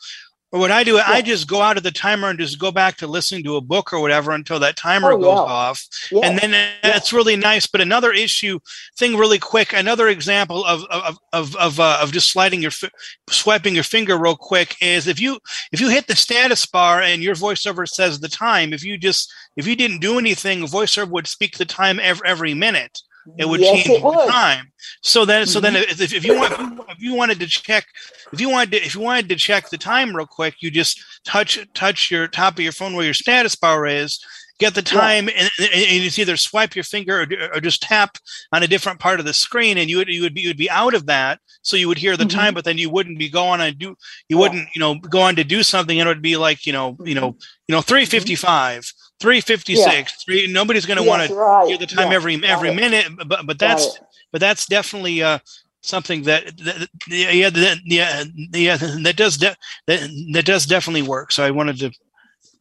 Speaker 5: Or what I do, I just go out of the timer and just go back to listening to a book or whatever until that timer
Speaker 2: Oh,
Speaker 5: goes
Speaker 2: yeah.
Speaker 5: off
Speaker 2: Yeah.
Speaker 5: and then it's really nice. But another issue thing, really quick, another example of of of of, uh, of just sliding your fi- swiping your finger real quick is if you if you hit the status bar and your voiceover says the time. If you just if you didn't do anything, voiceover would speak the time every every minute. It would
Speaker 2: Yes,
Speaker 5: change
Speaker 2: it
Speaker 5: the
Speaker 2: would.
Speaker 5: time. So then, so then,
Speaker 2: Mhm.
Speaker 5: if, if you want, if you wanted to check, if you wanted to, if you wanted to check the time real quick, you just touch touch your top of your phone where your status bar is, get the time, and, and it's either swipe your finger or, or, just tap on a different part of the screen, and you would you would be you would be out of that, so you would hear the mm-hmm. time, but then you wouldn't be going on do you yeah. wouldn't you know go on to do something, and it would be like you know you know you know three fifty five. 356 yeah. three nobody's going to want to hear the time yeah. every every minute but but that's but that's definitely uh something that, that yeah that, yeah yeah that does de- that, that does definitely work. So I wanted to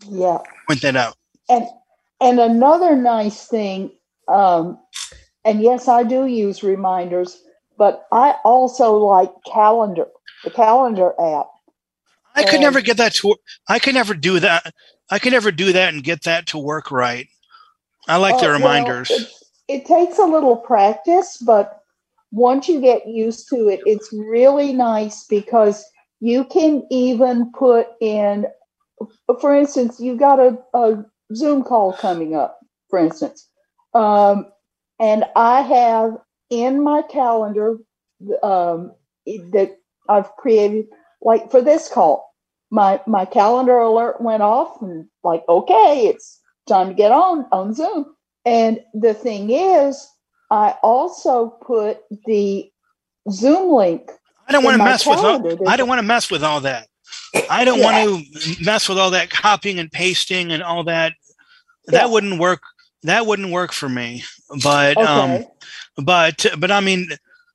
Speaker 2: yeah
Speaker 5: point that out.
Speaker 2: And and another nice thing, um, and yes, I do use reminders, but I also like calendar, the calendar app.
Speaker 5: I could never get that to. I could never do that. I can never do that and get that to work right. I like the oh, reminders.
Speaker 2: Well, it, it takes a little practice, but once you get used to it, it's really nice because you can even put in, for instance, you've got a, a Zoom call coming up, for instance. Um, and I have in my calendar um, that I've created, like for this call, my my calendar alert went off, and like, okay, it's time to get on on Zoom. And the thing is, I also put the Zoom link.
Speaker 5: I don't want to mess with all, I don't want to mess with all that. I don't yeah. want to mess with all that copying and pasting and all that. Yeah. That wouldn't work. That wouldn't work for me. But um, okay. um, but but I mean,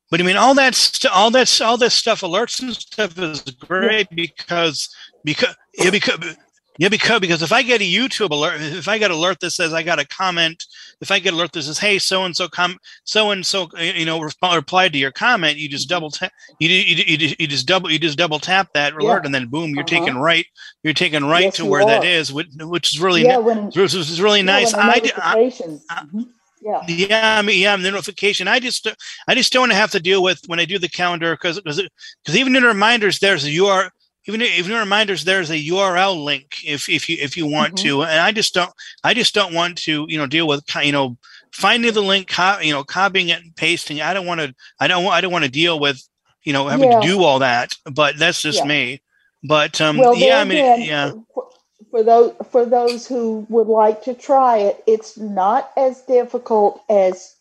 Speaker 5: but I mean, all that st- all that all this stuff, alerts and stuff is great because because yeah because yeah, because because if I get a YouTube alert, if I get alert that says I got a comment, if I get alert that says, "Hey, so and so com, so and so," you know, replied to your comment, you just double tap, you, you, you, you just double you just double tap that alert, yeah. and then boom, you're uh-huh. taking right, you're taking right yes, to where are. that is, which, which is really, yeah, when, which is really yeah, nice. I, I, I, mm-hmm. yeah yeah i mean yeah the notification i just i just don't want to have to deal with when i do the calendar because because even in reminders there's a ur even even reminders there's a url link if if you if you want mm-hmm. to and i just don't i just don't want to you know deal with you know finding the link co- you know copying it and pasting i don't want to i don't i don't want to deal with you know having yeah. to do all that but that's just yeah. me but um well, yeah i mean again, yeah
Speaker 2: for, for those for those who would like to try it it's not as difficult as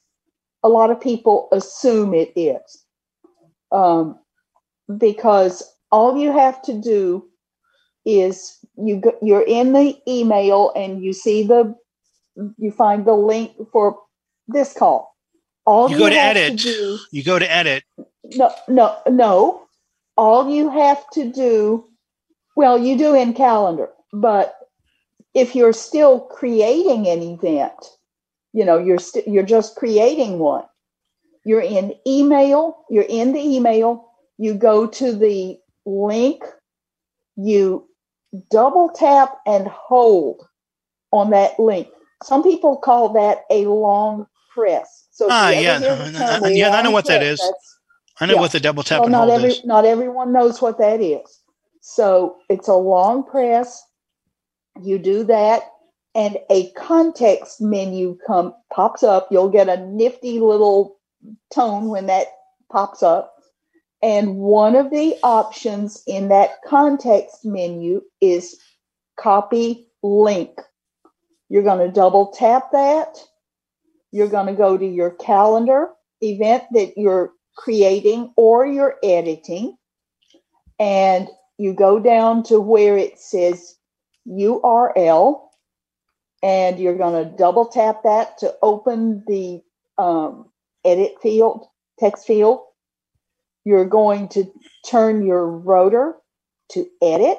Speaker 2: a lot of people assume it is um because all you have to do is you go, you're in the email and you see the you find the link for this call.
Speaker 5: All you, you go to edit. To do, you go to edit.
Speaker 2: No, no, no. All you have to do, well, you do in calendar, but if you're still creating an event, you know, you're you st- you're just creating one. You're in email. You're in the email. You go to the link, you double tap and hold on that link. Some people call that a long press. So
Speaker 5: ah, yeah, <laughs> yeah, I know what press, that is. I know yeah. what the double tap and
Speaker 2: not
Speaker 5: hold
Speaker 2: every,
Speaker 5: is.
Speaker 2: Not everyone knows what that is. So it's a long press. You do that, and a context menu come pops up. You'll get a nifty little tone when that pops up. And one of the options in that context menu is copy link. You're going to double tap that. You're going to go to your calendar event that you're creating or you're editing. And you go down to where it says URL. And you're going to double tap that to open the um, edit field, text field you're going to turn your rotor to edit.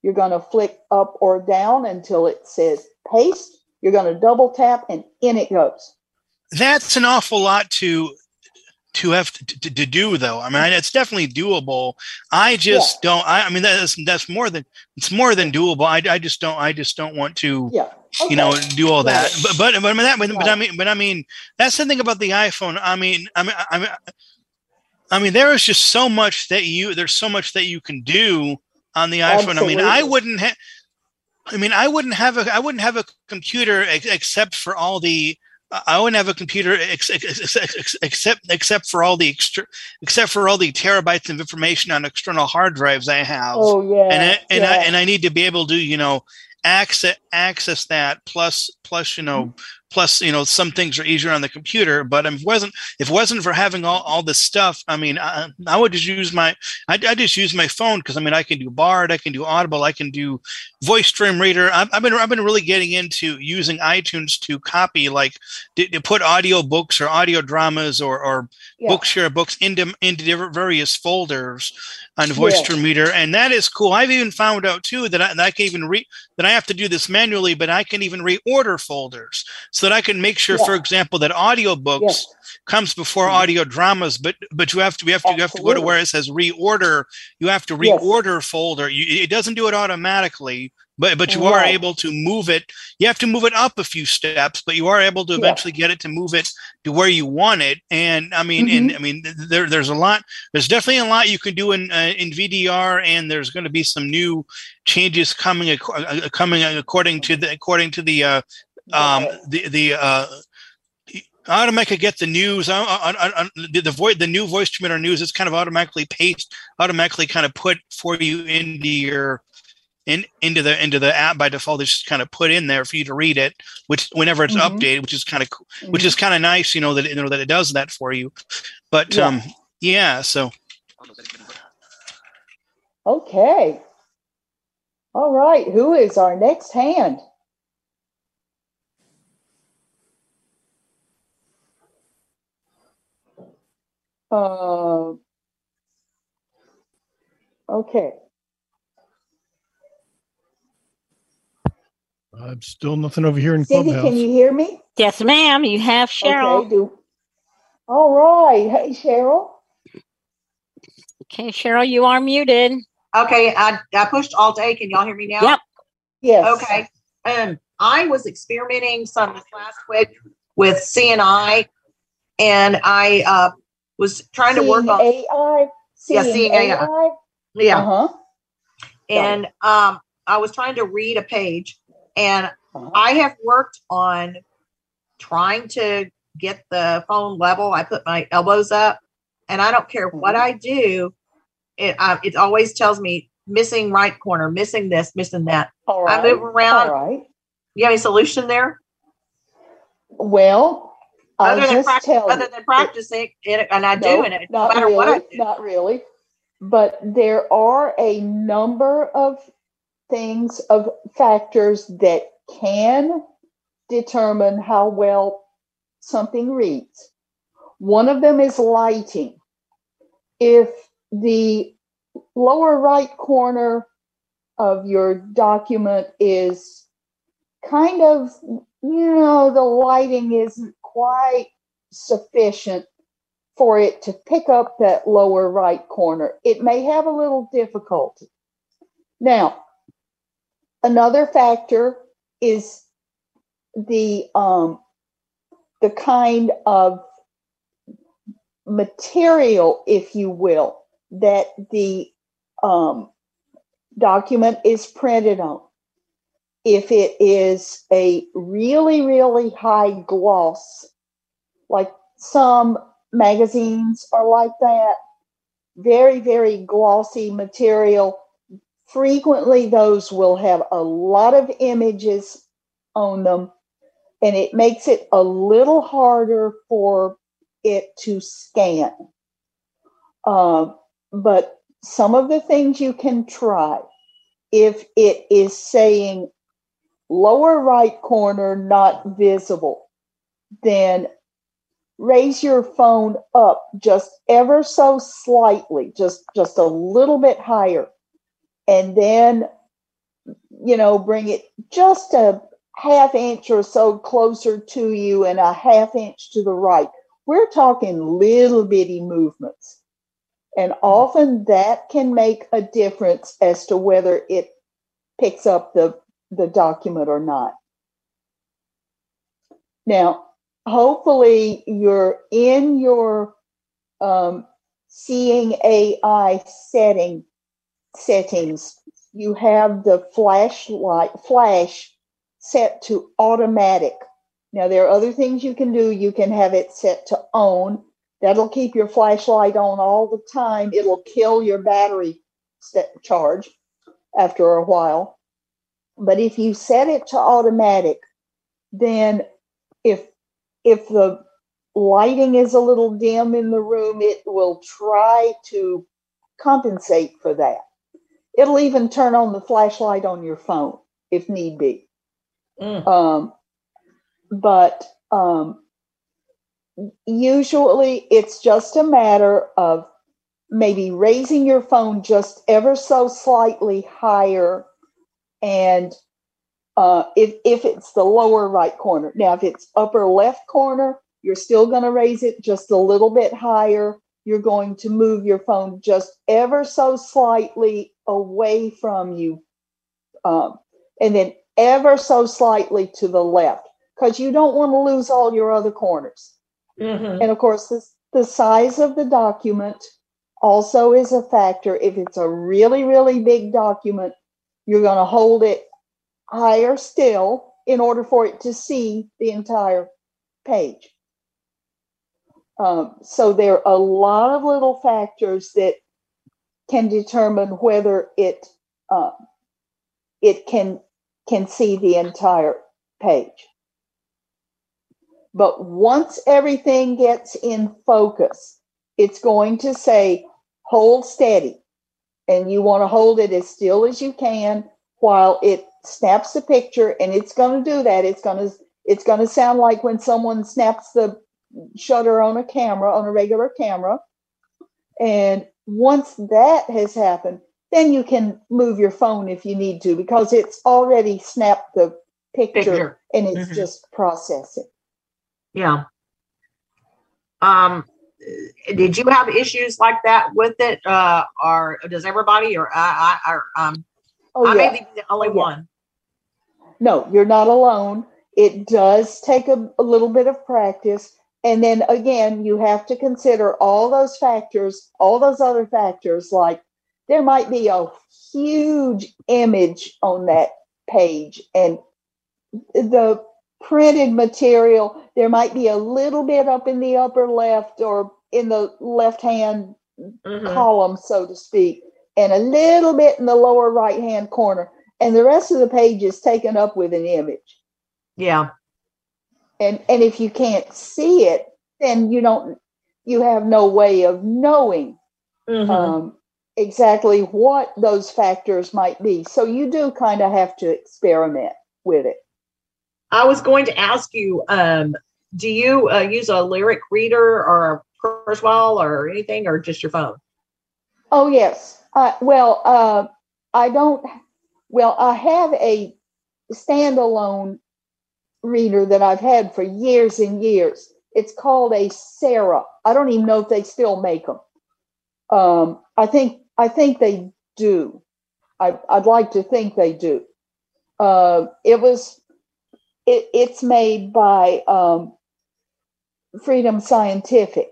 Speaker 2: You're going to flick up or down until it says paste. You're going to double tap and in it goes.
Speaker 5: That's an awful lot to to have to, to, to do though. I mean, it's definitely doable. I just yeah. don't. I, I, mean, that's that's more than it's more than doable. I, I just don't. I just don't want to.
Speaker 2: Yeah. Okay.
Speaker 5: You know, do all that. Right. But but but I mean that. But, right. but I mean, but I mean, that's the thing about the iPhone. I mean, I mean, I mean, I mean, there is just so much that you there's so much that you can do on the iPhone. Absolutely. I mean, I wouldn't have. I mean, I wouldn't have a I wouldn't have a computer ex- except for all the I wouldn't have a computer ex- ex- except except for all the extra except for all the terabytes of information on external hard drives I have.
Speaker 2: Oh yeah,
Speaker 5: and I, and
Speaker 2: yeah.
Speaker 5: I and I need to be able to you know access access that plus plus you know mm. Plus you know some things are easier on the computer but if it wasn't if it wasn't for having all, all this stuff i mean i, I would just use my i, I just use my phone because i mean i can do bard i can do audible i can do Voice Dream Reader. I've, I've been i've been really getting into using itunes to copy like to, to put audio books or audio dramas or or
Speaker 2: Yeah.
Speaker 5: bookshare books into into different various folders on Voice Dream Reader and that is cool. I've even found out too that I, that I can even read that I have to do this manually, but I can even reorder folders. So that I can make sure,
Speaker 2: Yeah.
Speaker 5: for example, that audiobooks
Speaker 2: Yes.
Speaker 5: comes before
Speaker 2: Mhm.
Speaker 5: audio dramas, but but you have to we have to you have to go to where it says reorder. You have to
Speaker 2: Yes.
Speaker 5: reorder folder. You, it doesn't do it automatically, but but you are able to move it. You have to move it up a few steps, but you are able to
Speaker 2: Yeah.
Speaker 5: eventually get it to move it to where you want it. And I mean, and
Speaker 2: Mm-hmm.
Speaker 5: I mean, there there's a lot. There's definitely a lot you can do in uh, in VDR, and there's going to be some new changes coming ac- uh, coming according to the according to the uh, um the the uh automatically get the news on, on, on, on the, the voice the new voice commuter news is kind of automatically paste automatically kind of put for you into your in into the into the app by default it's just kind of put in there for you to read it which whenever it's
Speaker 2: Mhm.
Speaker 5: updated which is kind of cool which is kind of nice you know that you know that it does that for you but
Speaker 2: Yeah.
Speaker 5: um yeah so
Speaker 2: Okay. All right. Who is our next hand? Uh, okay.
Speaker 7: I'm still nothing over here in
Speaker 2: Cindy,
Speaker 7: Clubhouse.
Speaker 2: can you hear me?
Speaker 3: Yes, ma'am. You have Cheryl.
Speaker 2: Okay. Do. All right. Hey, Cheryl.
Speaker 3: Okay, Cheryl, you are muted.
Speaker 11: Okay, I, I pushed Alt A. Can y'all hear me now?
Speaker 3: Yep.
Speaker 2: Yes.
Speaker 11: Okay. Um, I was experimenting some this last week with Seeing AI, and I uh, was trying to work on
Speaker 2: AI.
Speaker 11: Yeah,
Speaker 2: Seeing
Speaker 11: AI.
Speaker 2: AI.
Speaker 11: yeah,
Speaker 2: Uh huh.
Speaker 11: and um, I was trying to read a page, and
Speaker 2: Uh-huh.
Speaker 11: I have worked on trying to get the phone level. I put my elbows up, and I don't care what
Speaker 2: Mhm.
Speaker 11: I do. It uh, it always tells me missing right corner, missing this, missing that.
Speaker 2: All
Speaker 11: I
Speaker 2: right.
Speaker 11: move around.
Speaker 2: All right.
Speaker 11: You have any solution there?
Speaker 2: Well, I'll
Speaker 11: other than
Speaker 2: just
Speaker 11: prac-
Speaker 2: tell
Speaker 11: other than practicing it, and I do,
Speaker 2: No,
Speaker 11: and it no
Speaker 2: not
Speaker 11: matter
Speaker 2: really,
Speaker 11: what I do.
Speaker 2: Not really. But there are a number of things, of factors that can determine how well something reads. One of them is lighting. If the lower right corner of your document is kind of, you know, the lighting isn't quite sufficient for it to pick up that lower right corner. It may have a little difficulty. Now, another factor is the um, the kind of material, if you will, that the um, document is printed on. If it is a really, really high gloss, like some magazines are like that, very, very glossy material. Frequently, those will have a lot of images on them, and it makes it a little harder for it to scan. Uh, but some of the things you can try, if it is saying lower right corner not visible, then raise your phone up just ever so slightly, just just a little bit higher, and then you know bring it just a half inch or so closer to you and a half inch to the right. We're talking little bitty movements. And often that can make a difference as to whether it picks up the, the document or not. Now, hopefully you're in your um, seeing AI setting settings. You have the flashlight flash set to automatic. Now there are other things you can do. You can have it set to on. That'll keep your flashlight on all the time. It'll kill your battery set charge after a while. But if you set it to automatic, then if if the lighting is a little dim in the room, it will try to compensate for that. It'll even turn on the flashlight on your phone if need be.
Speaker 11: Mm.
Speaker 2: Um, but um, usually it's just a matter of maybe raising your phone just ever so slightly higher and uh, if, if it's the lower right corner now if it's upper left corner you're still going to raise it just a little bit higher you're going to move your phone just ever so slightly away from you um, and then ever so slightly to the left because you don't want to lose all your other corners
Speaker 11: Mhm.
Speaker 2: and of course, the, the size of the document also is a factor. If it's a really, really big document, you're going to hold it higher still in order for it to see the entire page. Um, so there are a lot of little factors that can determine whether it uh, it can can see the entire page. But once everything gets in focus, it's going to say hold steady. And you want to hold it as still as you can while it snaps the picture and it's going to do that. It's going to it's going to sound like when someone snaps the shutter on a camera on a regular camera. And once that has happened, then you can move your phone if you need to because it's already snapped the picture,
Speaker 11: Picture.
Speaker 2: and it's
Speaker 11: Mhm.
Speaker 2: just processing.
Speaker 11: Yeah. Um, did you have issues like that with it, uh, or does everybody, or I, I, or um,
Speaker 2: Oh,
Speaker 11: I
Speaker 2: yeah.
Speaker 11: may be the only
Speaker 2: Oh, yeah.
Speaker 11: one.
Speaker 2: No, you're not alone. It does take a, a little bit of practice. And then again, you have to consider all those factors, all those other factors, like there might be a huge image on that page, and the printed material, there might be a little bit up in the upper left or in the left hand
Speaker 11: Mhm.
Speaker 2: column, so to speak, and a little bit in the lower right hand corner. And the rest of the page is taken up with an image.
Speaker 11: Yeah.
Speaker 2: And and if you can't see it, then you don't you have no way of knowing
Speaker 11: Mhm.
Speaker 2: um, exactly what those factors might be. So you do kind of have to experiment with it.
Speaker 11: I was going to ask you, um, do you uh, use a lyric reader or a Kurzweil or anything, or just your phone?
Speaker 2: Oh yes. Uh, well, uh, I don't. Well, I have a standalone reader that I've had for years and years. It's called a SARA. I don't even know if they still make them. Um, I think I think they do. I, I'd like to think they do. Uh, it was. It, it's made by um, Freedom Scientific.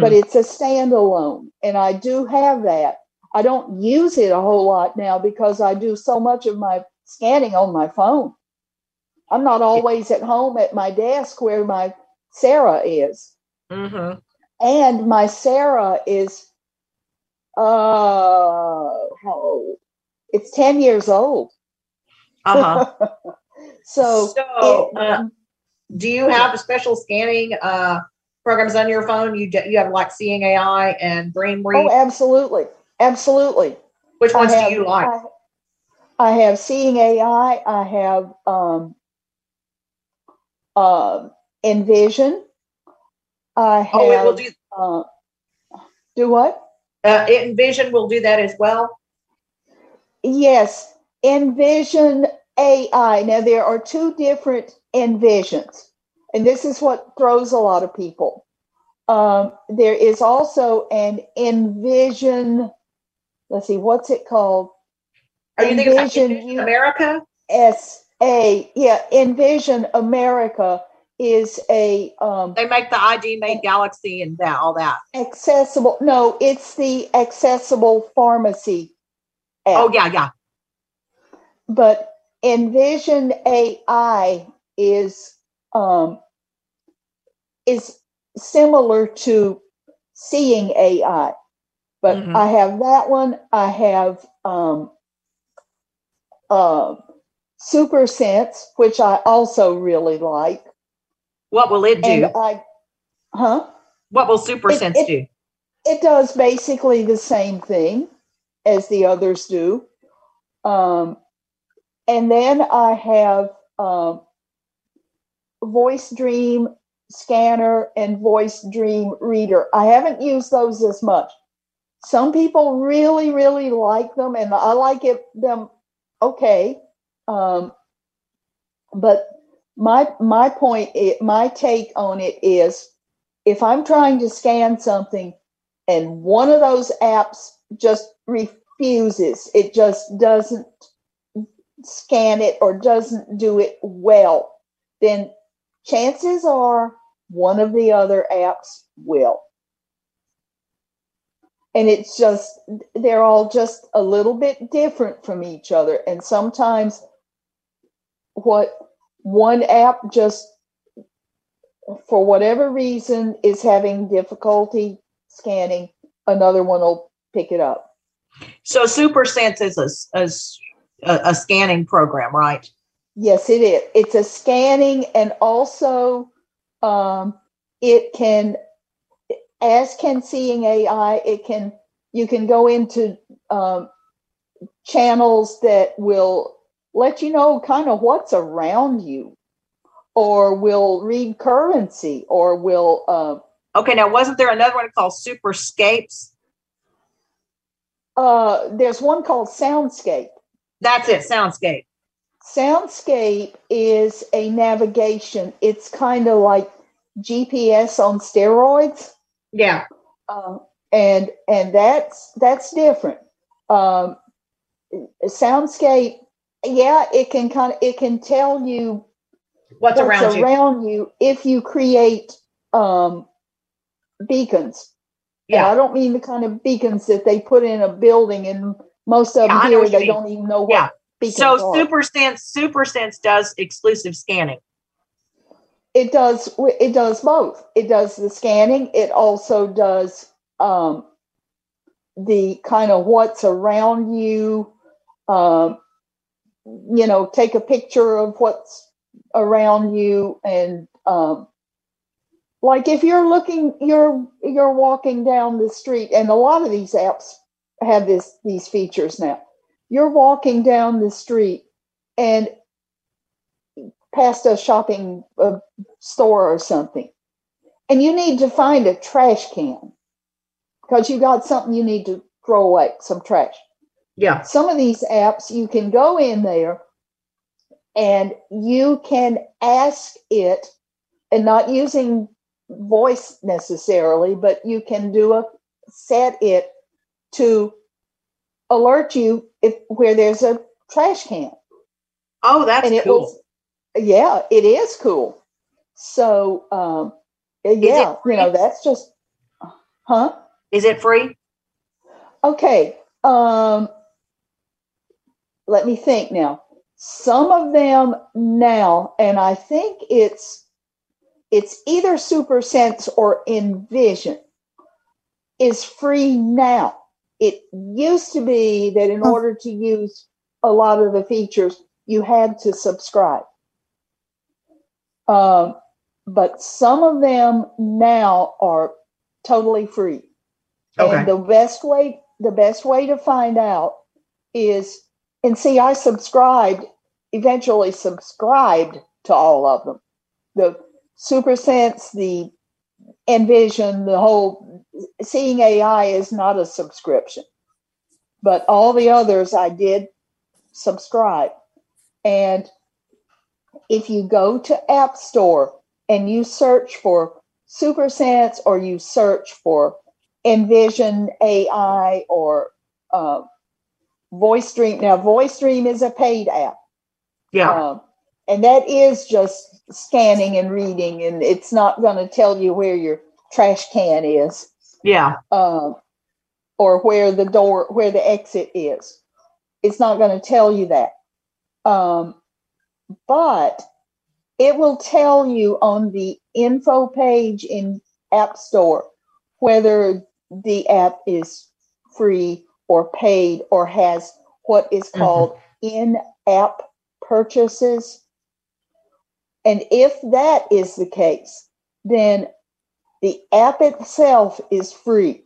Speaker 2: But it's a standalone and i do have that. I don't use it a whole lot now because i do so much of my scanning on my phone. I'm not always at home at my desk where my SARA is.
Speaker 11: Mm-hmm.
Speaker 2: and my SARA is uh how old? It's 10 years old.
Speaker 11: Uh-huh. <laughs>
Speaker 2: so,
Speaker 11: So,
Speaker 2: it-
Speaker 11: uh, do you have special scanning uh, programs on your phone? You d- you have like Seeing AI and Brain Read.
Speaker 2: oh absolutely absolutely
Speaker 11: Which ones
Speaker 2: have-
Speaker 11: do you like?
Speaker 2: I, I have Seeing AI. I have um, um Envision. I have.
Speaker 11: oh, it will do.
Speaker 2: uh, do what?
Speaker 11: Uh, Envision will do that as well.
Speaker 2: Yes, Envision AI. Now there are two different Envisions, and this is what throws a lot of people. Um, there is also an Envision. Let's see, what's it called?
Speaker 11: Are you thinking about
Speaker 2: Envision
Speaker 11: Envision America?
Speaker 2: S A. Yeah, Envision America is a um,
Speaker 11: They make the ID Mate Galaxy and that all that.
Speaker 2: accessible. No, it's the accessible pharmacy. App.
Speaker 11: Oh yeah, yeah.
Speaker 2: but Envision AI is um, is similar to Seeing AI, but
Speaker 11: Mhm.
Speaker 2: I have that one. I have um, uh, Super Sense, which I also really like.
Speaker 11: What will it do?
Speaker 2: And I, huh?
Speaker 11: what will Super
Speaker 2: It-
Speaker 11: Sense
Speaker 2: it-
Speaker 11: do?
Speaker 2: It does basically the same thing as the others do. Um, and then I have um, Voice Dream Scanner and Voice Dream Reader. I haven't used those as much. Some people really, really like them, and I like it them okay. Um, but my my point, i my take on it is, if I'm trying to scan something and one of those apps just refuses, it just doesn't scan it or doesn't do it well, then chances are one of the other apps will. And it's just, they're all just a little bit different from each other. And sometimes what one app just, for whatever reason, is having difficulty scanning, another one will pick it up.
Speaker 11: So Super Sense is a, a a- a scanning program, right?
Speaker 2: Yes, it is. It's a scanning and also um, it can, as can seeing AI, it can, you can go into um, channels that will let you know kind of what's around you or will read currency or will, um,
Speaker 11: Okay, now wasn't there another one called Superscapes?
Speaker 2: uh, there's one called Soundscape.
Speaker 11: That's it, Soundscape.
Speaker 2: Soundscape is a navigation. It's kind of like GPS on steroids.
Speaker 11: Yeah.
Speaker 2: um, and and that's that's different. Um, soundscape, yeah, it can kind of it can tell you
Speaker 11: What's around you.
Speaker 2: you if you create um, beacons.
Speaker 11: Yeah.
Speaker 2: And I don't mean the kind of beacons that they put in a building, and most of
Speaker 11: Yeah, I
Speaker 2: them here they don't even know what
Speaker 11: Yeah. So. Super Sense, Super Sense does exclusive scanning.
Speaker 2: it does it does both it does the scanning it also does um, the kind of what's around you um, you know take a picture of what's around you and um, like if you're looking you're you're walking down the street and a lot of these apps have this these features now you're walking down the street and past a shopping uh, store or something and you need to find a trash can because you got something you need to throw away some trash
Speaker 11: Yeah.
Speaker 2: some of these apps you can go in there and you can ask it and not using voice necessarily but you can do a set it to alert you if where there's a trash can
Speaker 11: Oh, that's
Speaker 2: and it
Speaker 11: cool.
Speaker 2: will yeah it is cool so um yeah you know that's just huh
Speaker 11: Is it free?
Speaker 2: Okay. Um, let me think now. Some of them now, and I think it's it's either Super Sense or Envision, is free now. It used to be that in order to use a lot of the features, you had to subscribe. Um, but some of them now are totally free.
Speaker 11: Okay.
Speaker 2: And the best way the best way to find out is and see I subscribed eventually subscribed to all of them. The Super Sense, the Envision, the whole seeing AI is not a subscription. But all the others I did subscribe. And if you go to App Store and you search for Super Sense or you search for Envision AI or uh, Voice Dream. Now, Voice Dream is a paid app.
Speaker 11: Yeah.
Speaker 2: Um, and that is just scanning and reading, and it's not going to tell you where your trash can is
Speaker 11: Yeah.
Speaker 2: um, or where the door, where the exit is. It's not going to tell you that. Um, but it will tell you on the info page in App Store whether the app is free or paid or has what is called in app purchases. And if that is the case, then the app itself is free.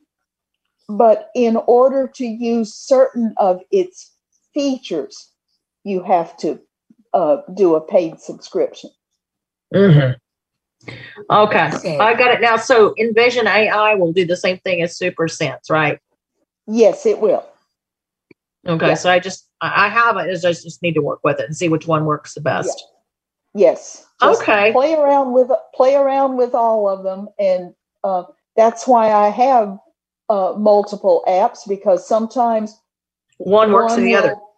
Speaker 2: But in order to use certain of its features, you have to uh, do a paid subscription.
Speaker 11: Mhm. Okay, I got it now. So Envision AI will do the same thing as Super Sense, right?
Speaker 2: Yes, it will.
Speaker 11: Okay,
Speaker 2: Yeah.
Speaker 11: so I just I I have it. I just just need to work with it and see which one works the best.
Speaker 2: Yes. Just
Speaker 11: Okay.
Speaker 2: Play around with play around with all of them, and uh, that's why I have uh, multiple apps because sometimes
Speaker 11: One works for the other.
Speaker 2: will-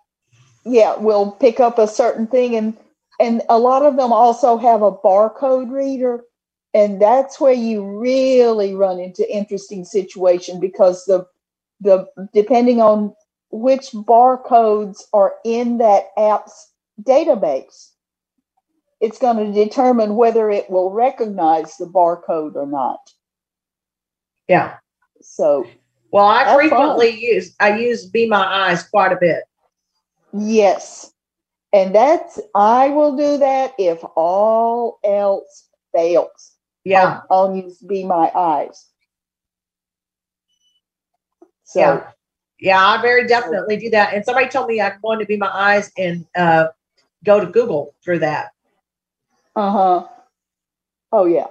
Speaker 2: Yeah, will pick up a certain thing, and and a lot of them also have a barcode reader, and that's where you really run into interesting situation because the the depending on which barcodes are in that app's database it's going to determine whether it will recognize the barcode or not.
Speaker 11: Yeah.
Speaker 2: So,
Speaker 11: Well, I frequently use I use Be My Eyes quite a bit.
Speaker 2: yes. And that's, I will do that if all else fails.
Speaker 11: Yeah.
Speaker 2: I'll, I'll use Be My Eyes. So,
Speaker 11: Yeah. Yeah, I very definitely do that. And somebody told me I'm going to be my eyes and uh, go to Google through that.
Speaker 2: Uh huh. Oh, yeah.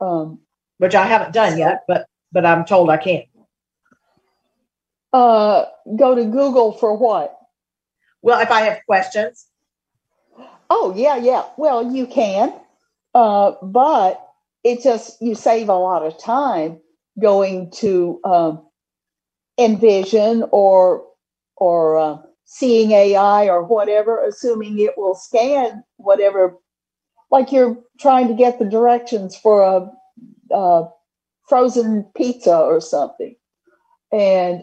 Speaker 2: Um,
Speaker 11: which I haven't done yet, but but I'm told I can.
Speaker 2: uh, go to Google for what?
Speaker 11: Well, if I have questions,
Speaker 2: Oh, yeah, yeah. Well, you can, uh, but it just, you save a lot of time going to um, Envision or, or uh, Seeing AI or whatever, assuming it will scan whatever, like you're trying to get the directions for a, a frozen pizza or something. And,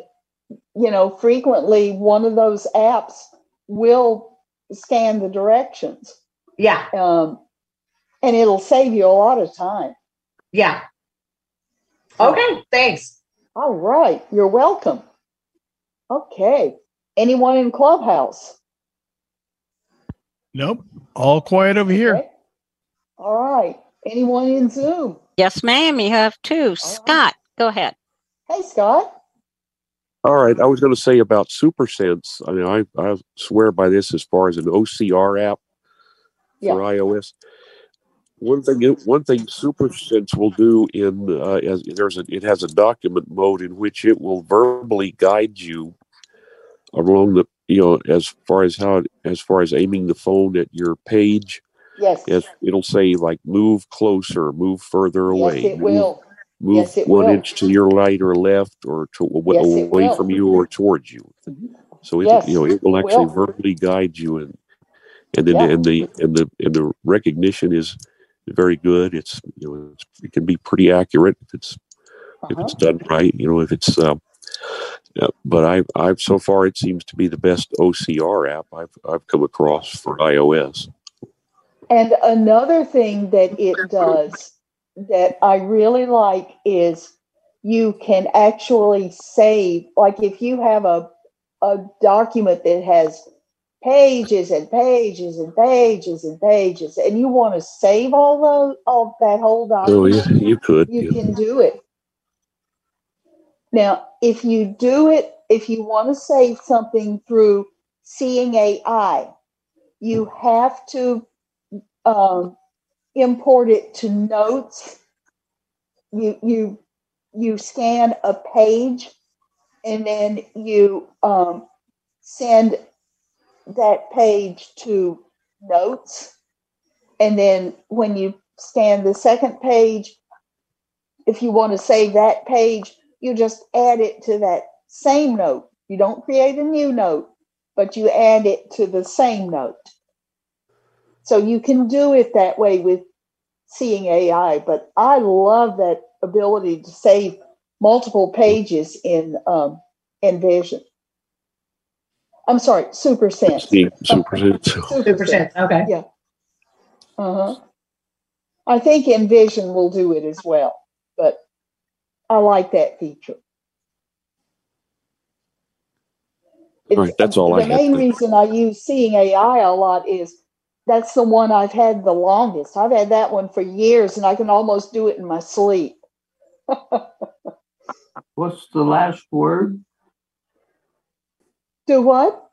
Speaker 2: you know, frequently one of those apps will scan the directions.
Speaker 11: Yeah.
Speaker 2: Um, and it'll save you a lot of time.
Speaker 11: Yeah. Okay, thanks.
Speaker 2: All right. You're welcome. Okay. Anyone in Clubhouse?
Speaker 7: Nope. All quiet over here.
Speaker 2: Okay. All right. Anyone in Zoom?
Speaker 3: Yes, ma'am. You have two. Scott, go ahead.
Speaker 2: Hey, Scott.
Speaker 12: All right, I was going to say about SuperSense. I mean, I, I swear by this as far as an OCR app for iOS. One thing, one thing SuperSense will do in uh, as there's a it has a document mode in which it will verbally guide you along the you know as far as how as far as aiming the phone at your page.
Speaker 2: Yes.
Speaker 12: Yes, it'll say like move closer, move further away.
Speaker 2: Yes, it
Speaker 12: move-
Speaker 2: will.
Speaker 12: move
Speaker 2: Yes, it
Speaker 12: one
Speaker 2: will.
Speaker 12: inch to your right or left or to, awa-
Speaker 2: Yes,
Speaker 12: away.
Speaker 2: Mm-hmm.
Speaker 12: from you or towards you. So it,
Speaker 2: Yes,
Speaker 12: you know, it will actually
Speaker 2: will.
Speaker 12: verbally guide you and and then
Speaker 2: Yeah.
Speaker 12: and the and the and the recognition is very good. It's you know it's, it can be pretty accurate if it's if
Speaker 2: Uh-huh.
Speaker 12: it's done right. You know if it's um, uh, but I I've so far it seems to be the best OCR app I've I've come across for iOS.
Speaker 2: And another thing that it does that I really like is you can actually save, like if you have a, a document that has pages and pages and pages and pages, and you want to save all those, all that whole document.
Speaker 12: Oh yeah, you could.
Speaker 2: you
Speaker 12: yeah.
Speaker 2: can do it. Now, if you do it, if you want to save something through Seeing AI, you have to um, import it to Notes. You you you scan a page, and then you um, send that page to Notes, and then when you scan the second page, if you want to save that page, you just add it to that same note. You don't create a new note, but you add it to the same note. So you can do it that way with seeing AI, but I love that ability to save multiple pages in um, Envision. I'm sorry, Super Sense.
Speaker 12: Super sense.
Speaker 11: Super sense. Okay.
Speaker 2: Yeah. Uh huh. I think Envision will do it as well, but I like that feature. It's,
Speaker 12: All right, that's all
Speaker 2: the
Speaker 12: I had.
Speaker 2: main
Speaker 12: to-
Speaker 2: reason I use Seeing AI a lot is that's the one I've had the longest. I've had that one for years, and I can almost do it in my sleep. <laughs>
Speaker 13: What's the last word?
Speaker 2: Do what?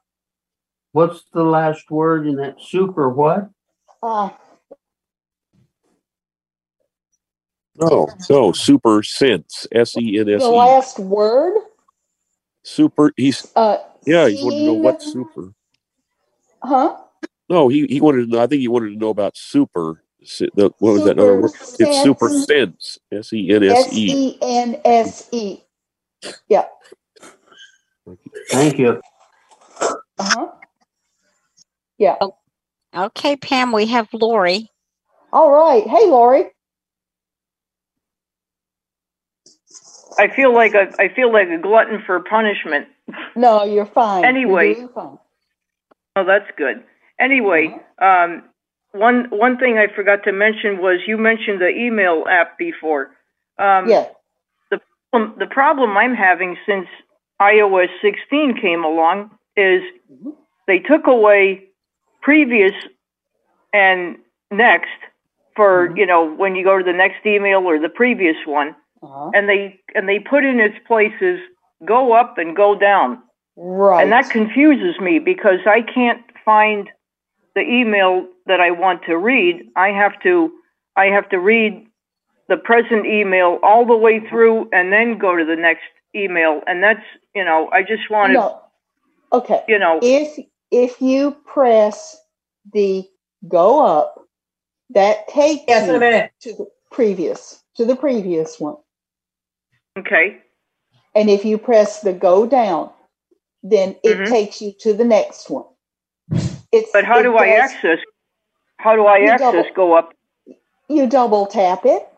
Speaker 13: What's the last word in that super what?
Speaker 2: Uh,
Speaker 12: No, no, super sense. S E N S
Speaker 2: the last word?
Speaker 12: Super. He's
Speaker 2: Uh,
Speaker 12: yeah. He wanted to know what super.
Speaker 2: huh?
Speaker 12: No, he he wanted to know. I think he wanted to know about super. The, what was that other word?
Speaker 2: Super
Speaker 12: It's super
Speaker 2: sense.
Speaker 12: sense. S E N S
Speaker 2: S
Speaker 12: E.
Speaker 2: E N S E. Yeah.
Speaker 13: Thank you.
Speaker 2: Uh huh. Yeah.
Speaker 3: Okay, Pam, we have Lori.
Speaker 2: All right. Hey, Lori.
Speaker 6: I feel like a I feel like a glutton for punishment.
Speaker 2: No, you're fine. You're
Speaker 6: Anyway.
Speaker 2: doing fine.
Speaker 6: Oh, that's good. Anyway, um, one one thing I forgot to mention was you mentioned the email app before. Um,
Speaker 2: Yeah.
Speaker 6: The problem- the problem I'm having since iOS 16 came along is they took away previous and next for you know when you go to the next email or the previous one,
Speaker 2: Uh-huh.
Speaker 6: and they and they put in its places go up and go down.
Speaker 2: Right.
Speaker 6: And that confuses me because I can't find the email that I want to read. I have to I have to read the present email all the way through and then go to the next email and that's, you know, I just wanted
Speaker 2: No. Okay.
Speaker 6: you know,
Speaker 2: If if you press the go up, that takes
Speaker 11: Yes, in a
Speaker 2: you
Speaker 11: minute.
Speaker 2: to the previous to the previous one.
Speaker 6: okay.
Speaker 2: And if you press the go down, then it
Speaker 6: Mhm.
Speaker 2: takes you to the next one. It's
Speaker 6: But how do I access how do I access
Speaker 2: double-
Speaker 6: go up?
Speaker 2: You double tap it.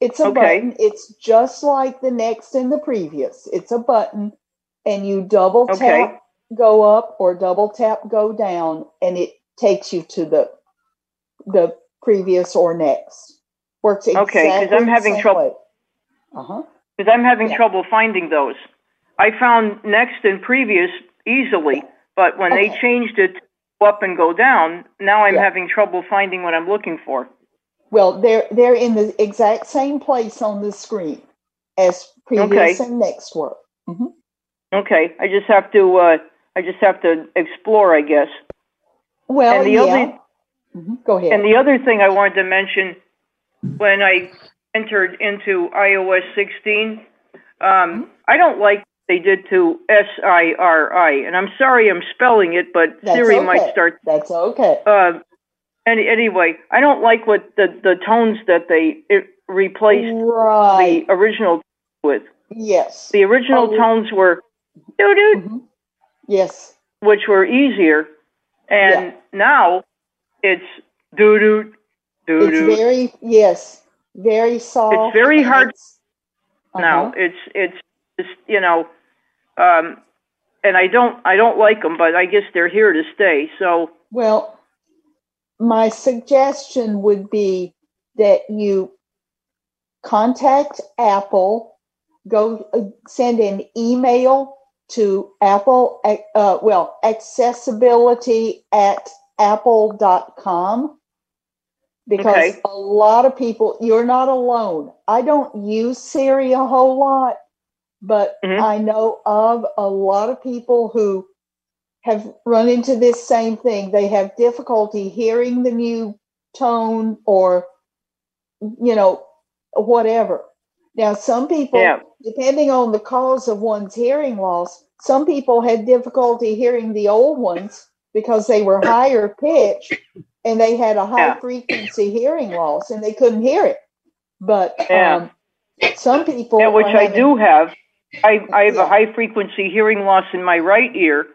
Speaker 2: It's a
Speaker 6: Okay.
Speaker 2: button. It's just like the next and the previous. It's a button, and you double tap
Speaker 6: Okay.
Speaker 2: go up or double tap go down, and it takes you to the the previous or next. Works exactly
Speaker 6: Okay, 'cause I'm having trouble-
Speaker 2: way. Uh-huh.
Speaker 6: Because I'm having
Speaker 2: Yeah.
Speaker 6: trouble finding those. I found next and previous easily, but when they changed it up and go down, now I'm
Speaker 2: Yeah.
Speaker 6: having trouble finding what I'm looking for.
Speaker 2: Well, they're they're in the exact same place on the screen as previous
Speaker 6: Okay.
Speaker 2: and next were.
Speaker 6: Okay, I just have to uh, I just have to explore, I guess.
Speaker 2: Well,
Speaker 6: and the
Speaker 2: yeah.
Speaker 6: other
Speaker 2: Mhm. Go ahead.
Speaker 6: and the other thing I wanted to mention when I entered into iOS 16, um, I don't like they did to S I R I, and I'm sorry I'm spelling it, but
Speaker 2: That's
Speaker 6: Siri
Speaker 2: okay.
Speaker 6: might start.
Speaker 2: That's okay.
Speaker 6: Uh, any, anyway, I don't like what the the tones that they replaced
Speaker 2: Right.
Speaker 6: the original with.
Speaker 2: Yes.
Speaker 6: The original
Speaker 2: Oh.
Speaker 6: tones were doo doo,
Speaker 2: Mhm. Yes.
Speaker 6: which were easier, and now it's doo doo doo doo.
Speaker 2: It's very yes, very soft.
Speaker 6: It's very
Speaker 2: and
Speaker 6: hard now.
Speaker 2: uh-huh.
Speaker 6: It's it's just you know, um, and I don't I don't like them, but I guess they're here to stay. So
Speaker 2: Well, my suggestion would be that you contact Apple, go uh, send an email to Apple, uh, well, accessibility at apple.com because
Speaker 6: Okay.
Speaker 2: a lot of people, you're not alone. I don't use Siri a whole lot, but
Speaker 6: Mhm.
Speaker 2: I know of a lot of people who have run into this same thing. They have difficulty hearing the new tone or, you know, whatever. Now, some people,
Speaker 6: Yeah.
Speaker 2: depending on the cause of one's hearing loss, some people had difficulty hearing the old ones because they were higher pitched and they had a high
Speaker 6: Yeah.
Speaker 2: frequency hearing loss and they couldn't hear it. But
Speaker 6: Yeah.
Speaker 2: um, some people,
Speaker 6: yeah, which
Speaker 2: are
Speaker 6: I
Speaker 2: having-
Speaker 6: do have. I I have
Speaker 2: Yeah.
Speaker 6: a high frequency hearing loss in my right ear,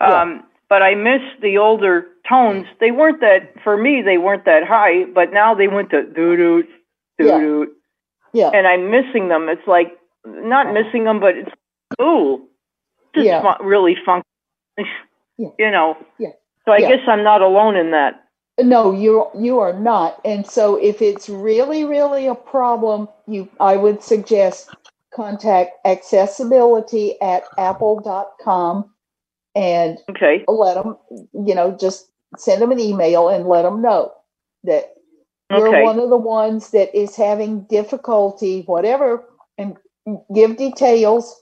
Speaker 2: Yeah.
Speaker 6: um, but I miss the older tones. They weren't that for me. They weren't that high, but now they went to doo doo doo
Speaker 2: Yeah.
Speaker 6: doo,
Speaker 2: Yeah.
Speaker 6: and I'm missing them. It's like not missing them, but it's ooh, just
Speaker 2: Yeah.
Speaker 6: fu- really funky. <laughs>
Speaker 2: Yeah.
Speaker 6: You know.
Speaker 2: Yeah.
Speaker 6: So I
Speaker 2: Yeah.
Speaker 6: guess I'm not alone in that.
Speaker 2: No, you you are not. And so if it's really really a problem, you I would suggest contact accessibility at apple.com and
Speaker 6: okay.
Speaker 2: let them, you know, just send them an email and let them know that you're
Speaker 6: Okay.
Speaker 2: one of the ones that is having difficulty, whatever, and give details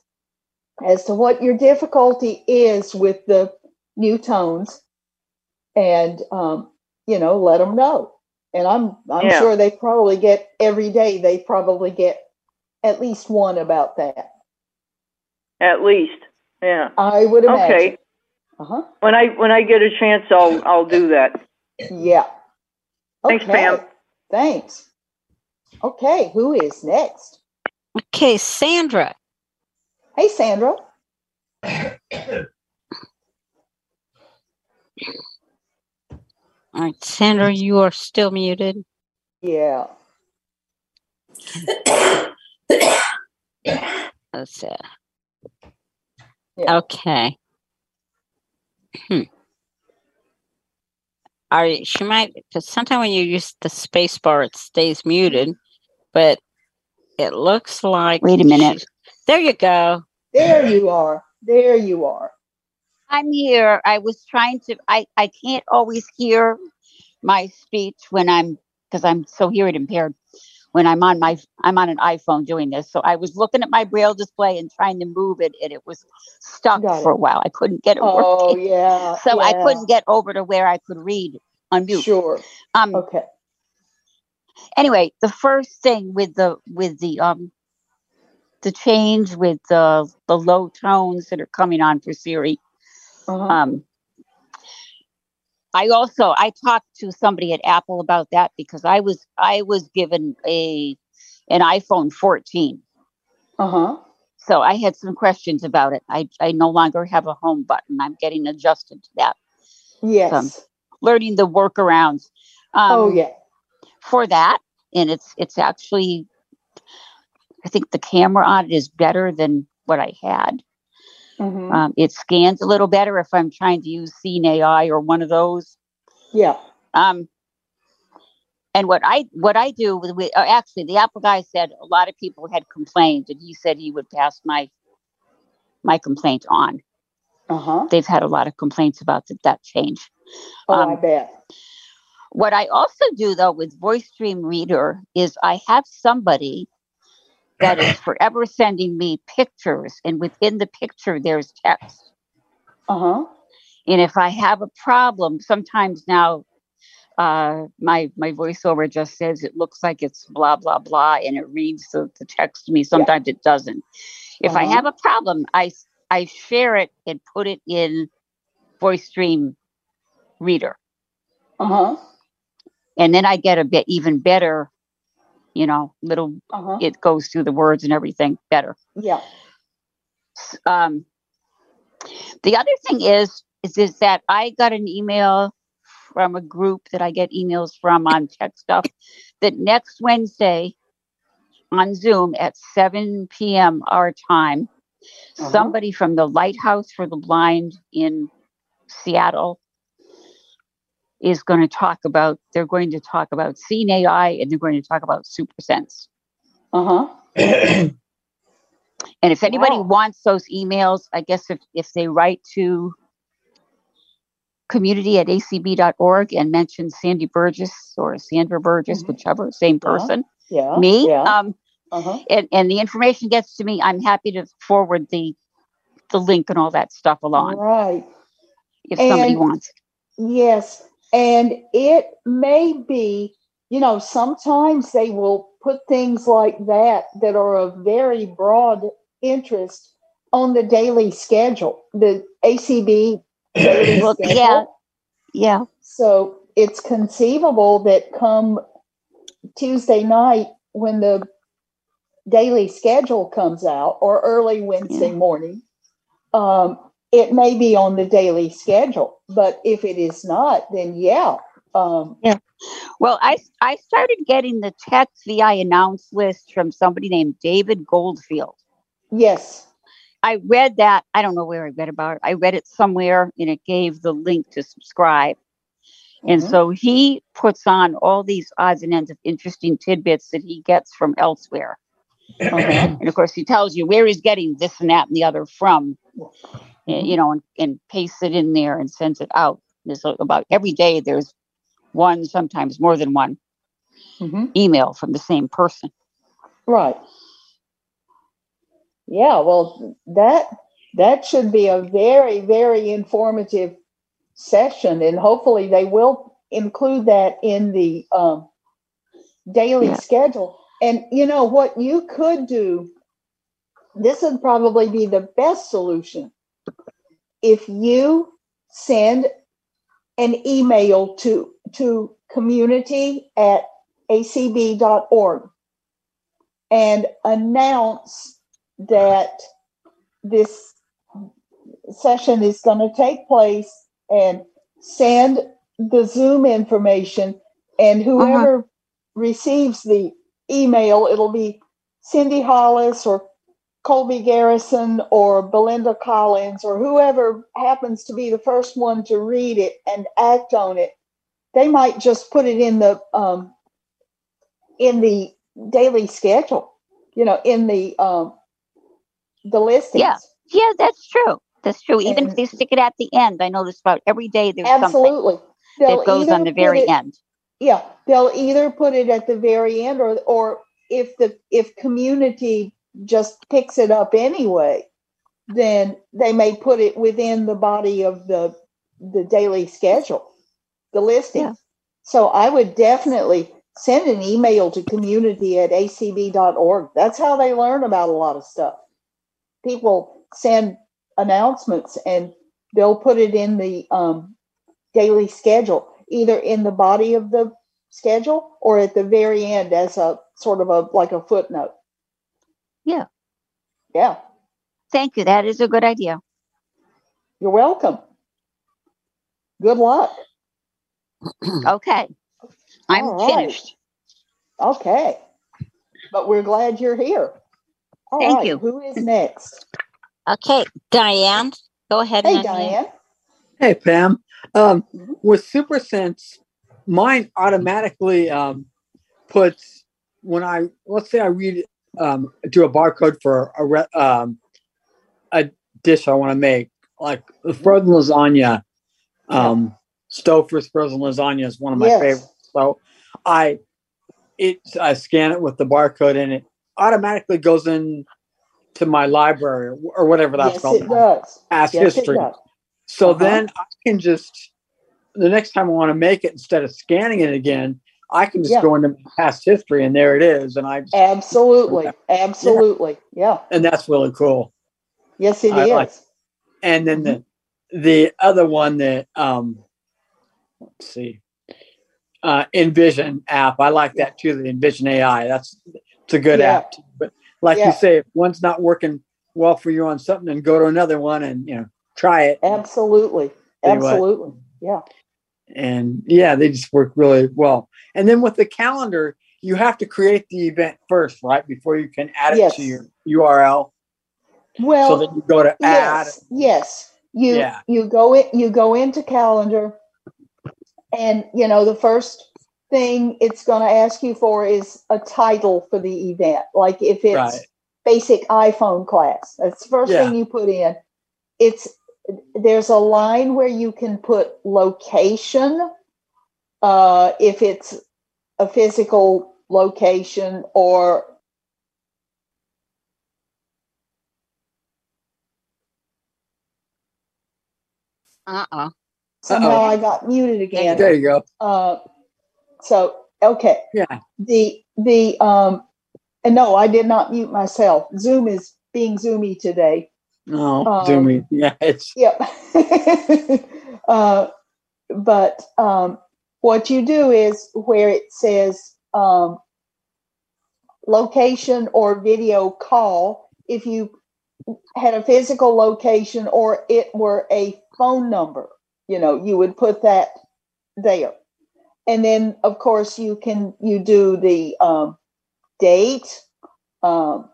Speaker 2: as to what your difficulty is with the new tones, and um, you know, let them know. And I'm I'm
Speaker 6: Yeah.
Speaker 2: sure they probably get every day. They probably get at least one about that.
Speaker 6: At least, yeah.
Speaker 2: I would imagine.
Speaker 6: Okay.
Speaker 2: Uh huh.
Speaker 6: When I when I get a chance, I'll I'll do that.
Speaker 2: Yeah.
Speaker 6: Thanks,
Speaker 2: Okay.
Speaker 6: Pam.
Speaker 2: Thanks. Okay, who is next?
Speaker 3: Okay, Sandra.
Speaker 2: Hey, Sandra.
Speaker 3: All right, Sandra, you are still muted.
Speaker 2: Yeah. <coughs>
Speaker 3: That's it. Okay. Hmm. Are you- she might because sometimes when you use the space bar, it stays muted, but it looks like.
Speaker 14: Wait a minute.
Speaker 3: she- There you go.
Speaker 2: There you are. There you are.
Speaker 14: I'm here. I was trying to. I I can't always hear my speech when I'm because I'm so hearing impaired. When I'm on my I'm on an iPhone doing this, so I was looking at my braille display and trying to move it, and it was stuck
Speaker 2: Got
Speaker 14: for a while. I couldn't get it
Speaker 2: Oh
Speaker 14: working,
Speaker 2: yeah. <laughs>
Speaker 14: so I couldn't get over to where I could read on mute.
Speaker 2: Sure.
Speaker 14: Um.
Speaker 2: Okay.
Speaker 14: Anyway, the first thing with the with the um the change with the the low tones that are coming on for Siri.
Speaker 2: Uh-huh.
Speaker 14: Um, I also I talked to somebody at Apple about that because I was I was given a an iPhone 14.
Speaker 2: Uh huh.
Speaker 14: So I had some questions about it. I I no longer have a home button. I'm getting adjusted to that.
Speaker 2: Yes.
Speaker 14: So learning the workarounds. Um,
Speaker 2: oh yeah.
Speaker 14: For that, and it's it's actually I think the camera on it is better than what I had.
Speaker 2: Mhm.
Speaker 14: Um, it scans a little better if I'm trying to use Seeing AI or one of those.
Speaker 2: Yeah.
Speaker 14: Um, and what I what I do with, with uh, actually the Apple guy said a lot of people had complained, and he said he would pass my my complaint on.
Speaker 2: Uh huh.
Speaker 14: They've had a lot of complaints about that, that change.
Speaker 2: Oh,
Speaker 14: Um,
Speaker 2: I bet.
Speaker 14: What I also do though with Voice Dream Reader is I have somebody that is forever sending me pictures, and within the picture there's text.
Speaker 2: Uh huh.
Speaker 14: And if I have a problem, sometimes now uh, my my voiceover just says it looks like it's blah blah blah, and it reads the, the text to me. Sometimes it doesn't. If I
Speaker 2: Uh-huh.
Speaker 14: have a problem, I I share it and put it in Voice Dream Reader,
Speaker 2: Uh huh.
Speaker 14: and then I get a bit even better. You know, little
Speaker 2: Uh-huh.
Speaker 14: it goes through the words and everything better.
Speaker 2: Yeah.
Speaker 14: um, the other thing is, is is that I got an email from a group that I get emails from on tech stuff that next Wednesday on Zoom at 7 p.m. our time,
Speaker 2: Uh-huh.
Speaker 14: somebody from the Lighthouse for the Blind in Seattle is going to talk about they're going to talk about Seeing AI and they're going to talk about Super Sense.
Speaker 2: Uh huh. <clears throat>
Speaker 14: And if anybody
Speaker 2: Wow.
Speaker 14: wants those emails, I guess if, if they write to community at acb.org and mention Sandy Burgess or Sandra Burgess, whichever, same
Speaker 2: Uh-huh.
Speaker 14: person,
Speaker 2: Yeah.
Speaker 14: me,
Speaker 2: Yeah.
Speaker 14: um,
Speaker 2: Uh-huh.
Speaker 14: and, and the information gets to me, I'm happy to forward the the link and all that stuff along
Speaker 2: Right.
Speaker 14: if somebody
Speaker 2: And-
Speaker 14: wants.
Speaker 2: Yes. And it may be, you know, sometimes they will put things like that that are of very broad interest on the daily schedule, the ACB <clears throat> daily schedule.
Speaker 14: yeah, yeah.
Speaker 2: So it's conceivable that come Tuesday night when the daily schedule comes out or early Wednesday morning, um, it may be on the daily schedule. But if it is not, then yeah. Um,
Speaker 14: Yeah. Well, I I started getting the text VI announce list from somebody named David Goldfield.
Speaker 2: Yes.
Speaker 14: I read that. I don't know where I read about it. I read it somewhere and it gave the link to subscribe. And
Speaker 2: Mhm.
Speaker 14: so he puts on all these odds and ends of interesting tidbits that he gets from elsewhere. <clears throat> And of course, he tells you where he's getting this and that and the other from, eh, you know, and, and pastes it in there and sends it out. There's about every day, there's one, sometimes more than one
Speaker 2: Mhm.
Speaker 14: email from the same person.
Speaker 2: Right. Yeah, well, that that should be a very, very informative session, and hopefully they will include that in the um, daily
Speaker 14: Yeah.
Speaker 2: schedule. And you know what you could do. This would probably be the best solution if you send an email to to community at acb.org and announce that this session is going to take place and send the Zoom information. And uh-huh. whoever receives the email, it'll be Cindy Hollis or Colby Garrison or Belinda Collins or whoever happens to be the first one to read it and act on it. They might just put it in the um, in the daily schedule, you know, in the um, the listings.
Speaker 14: Yeah, yeah, that's true. That's true. Even if they stick it at the end, I notice about every day there's
Speaker 2: Absolutely.
Speaker 14: something
Speaker 2: They'll
Speaker 14: that goes on the very
Speaker 2: it-
Speaker 14: end.
Speaker 2: Yeah, they'll either put it at the very end or or if the if community just picks it up anyway, then they may put it within the body of the the daily schedule, the listing.
Speaker 14: Yeah.
Speaker 2: So I would definitely send an email to community at acb.org. That's how they learn about a lot of stuff. People send announcements and they'll put it in the um, daily schedule, either in the body of the schedule or at the very end as a sort of a like a footnote.
Speaker 14: Yeah.
Speaker 2: Yeah.
Speaker 14: Thank you. That is a good idea.
Speaker 2: You're welcome. Good luck. <clears throat>
Speaker 14: Okay. I'm
Speaker 2: All right.
Speaker 14: finished.
Speaker 2: Okay. But we're glad you're here. All
Speaker 3: Thank
Speaker 2: right,
Speaker 3: you.
Speaker 2: Who is next?
Speaker 3: Okay, Diane, go ahead.
Speaker 2: Hey. Diane.
Speaker 8: Hey, Pam. Um, with SuperSense, mine automatically um, puts when I let's say I read um, do a barcode for a re- um, a dish I want to make, like the frozen lasagna. Um, Stouffer's frozen lasagna is one of my
Speaker 2: Yes.
Speaker 8: favorites. So I it I scan it with the barcode and it automatically goes in to my library or, whatever that's
Speaker 2: yes,
Speaker 8: called.
Speaker 2: it does.
Speaker 8: Past
Speaker 2: yes,
Speaker 8: history.
Speaker 2: Does.
Speaker 8: So
Speaker 2: Uh-huh.
Speaker 8: then I can just the next time I want to make it instead of scanning it again, I can just
Speaker 2: Yeah.
Speaker 8: go into my past history and there it is, and I just,
Speaker 2: Absolutely. <laughs> Absolutely. Yeah.
Speaker 8: and that's really cool.
Speaker 2: Yes, it is.
Speaker 8: I like- And then the the other one that um let's see uh Envision app, I like that too. The Envision AI, that's it's a good
Speaker 2: Yeah.
Speaker 8: app. Too. But like you say, if one's not working well for you on something, then go to another one and you know try it.
Speaker 2: Absolutely. Absolutely. Yeah.
Speaker 8: and yeah, they just work really well. And then with the calendar, you have to create the event first, right, before you can add it
Speaker 2: Yes.
Speaker 8: to your URL.
Speaker 2: Well,
Speaker 8: so then you go to add.
Speaker 2: yes, yes. You
Speaker 8: Yeah.
Speaker 2: you go in you go into calendar and you know the first thing it's going to ask you for is a title for the event. Like if it's
Speaker 8: Right.
Speaker 2: basic iPhone class. That's the first
Speaker 8: Yeah.
Speaker 2: thing you put in. It's there's a line where you can put location uh if it's a physical location or
Speaker 3: Uh-uh.
Speaker 2: somehow
Speaker 8: Uh-oh.
Speaker 2: I got muted again.
Speaker 8: There you go.
Speaker 2: Uh, so okay,
Speaker 8: Yeah.
Speaker 2: the the um, and no, I did not mute myself. Zoom is being zoomy today.
Speaker 8: No,
Speaker 2: Um. <laughs>
Speaker 8: Yeah, it's
Speaker 2: Yep. <laughs> uh, but um, what you do is where it says um, location or video call, if you had a physical location or it were a phone number, you know, you would put that there. And then, of course, you can you do the um, date. Um,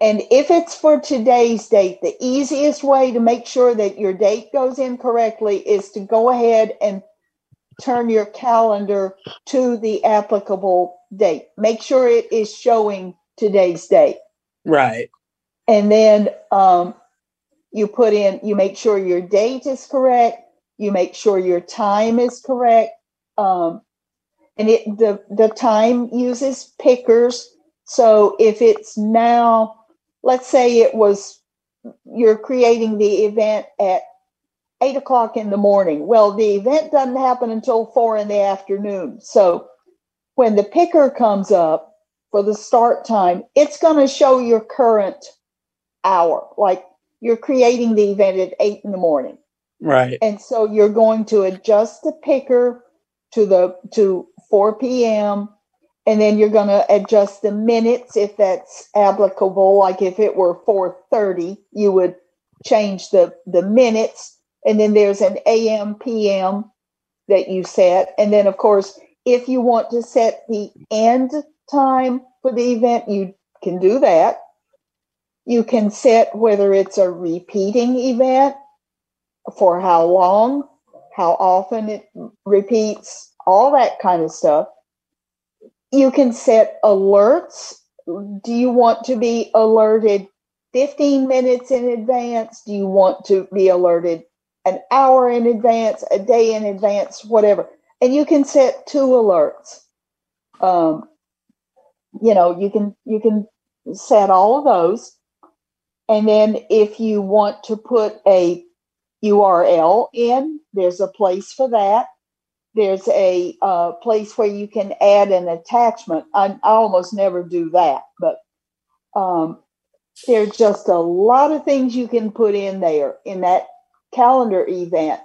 Speaker 2: and if it's for today's date, the easiest way to make sure that your date goes in correctly is to go ahead and turn your calendar to the applicable date. Make sure it is showing today's date.
Speaker 8: Right.
Speaker 2: And then um, you put in, you make sure your date is correct, you make sure your time is correct. Um, and it the the time uses pickers. So if it's now, let's say it was you're creating the event at eight o'clock in the morning. Well, the event doesn't happen until four in the afternoon. So when the picker comes up for the start time, it's going to show your current hour. Like you're creating the event at eight in the morning.
Speaker 8: Right.
Speaker 2: And so you're going to adjust the picker to the to 4 p.m. and then you're going to adjust the minutes if that's applicable. Like if it were 4:30, you would change the the minutes, and then there's an AM PM that you set, and then of course if you want to set the end time for the event, you can do that. You can set whether it's a repeating event, for how long, how often it repeats, all that kind of stuff. You can set alerts. Do you want to be alerted 15 minutes in advance? Do you want to be alerted an hour in advance, a day in advance, whatever? And you can set two alerts. Um, you know, you can you can set all of those. And then if you want to put a URL in, there's a place for that. There's a uh, place where you can add an attachment. I, I almost never do that, but um, there's just a lot of things you can put in there in that calendar event.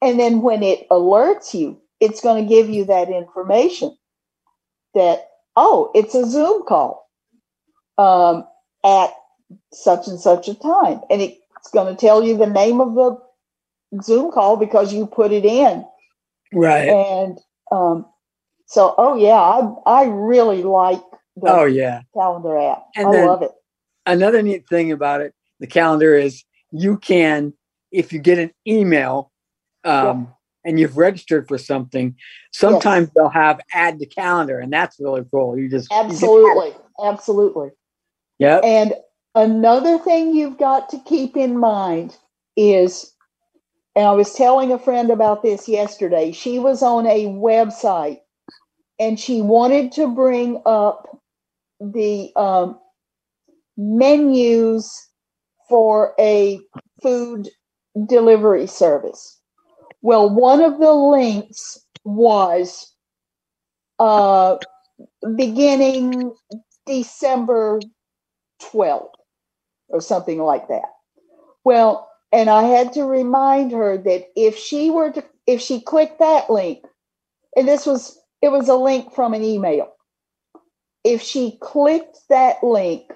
Speaker 2: And then when it alerts you, it's going to give you that information that, oh, it's a Zoom call um, at such and such a time. And it's going to tell you the name of the Zoom call because you put it in.
Speaker 8: Right.
Speaker 2: And um, so, oh, yeah, I, I really like the
Speaker 8: Oh, yeah.
Speaker 2: calendar app.
Speaker 8: And
Speaker 2: I love it.
Speaker 8: Another neat thing about it, the calendar is you can, if you get an email um, and you've registered for something, sometimes they'll have add to calendar, and that's really cool. You just you just-
Speaker 2: Absolutely. Absolutely.
Speaker 8: Yep.
Speaker 2: And another thing you've got to keep in mind is, and I was telling a friend about this yesterday, she was on a website and she wanted to bring up the um, menus for a food delivery service. Well, one of the links was uh, beginning December 12th or something like that. Well, and I had to remind her that if she were to, if she clicked that link, and this was, it was a link from an email. If she clicked that link,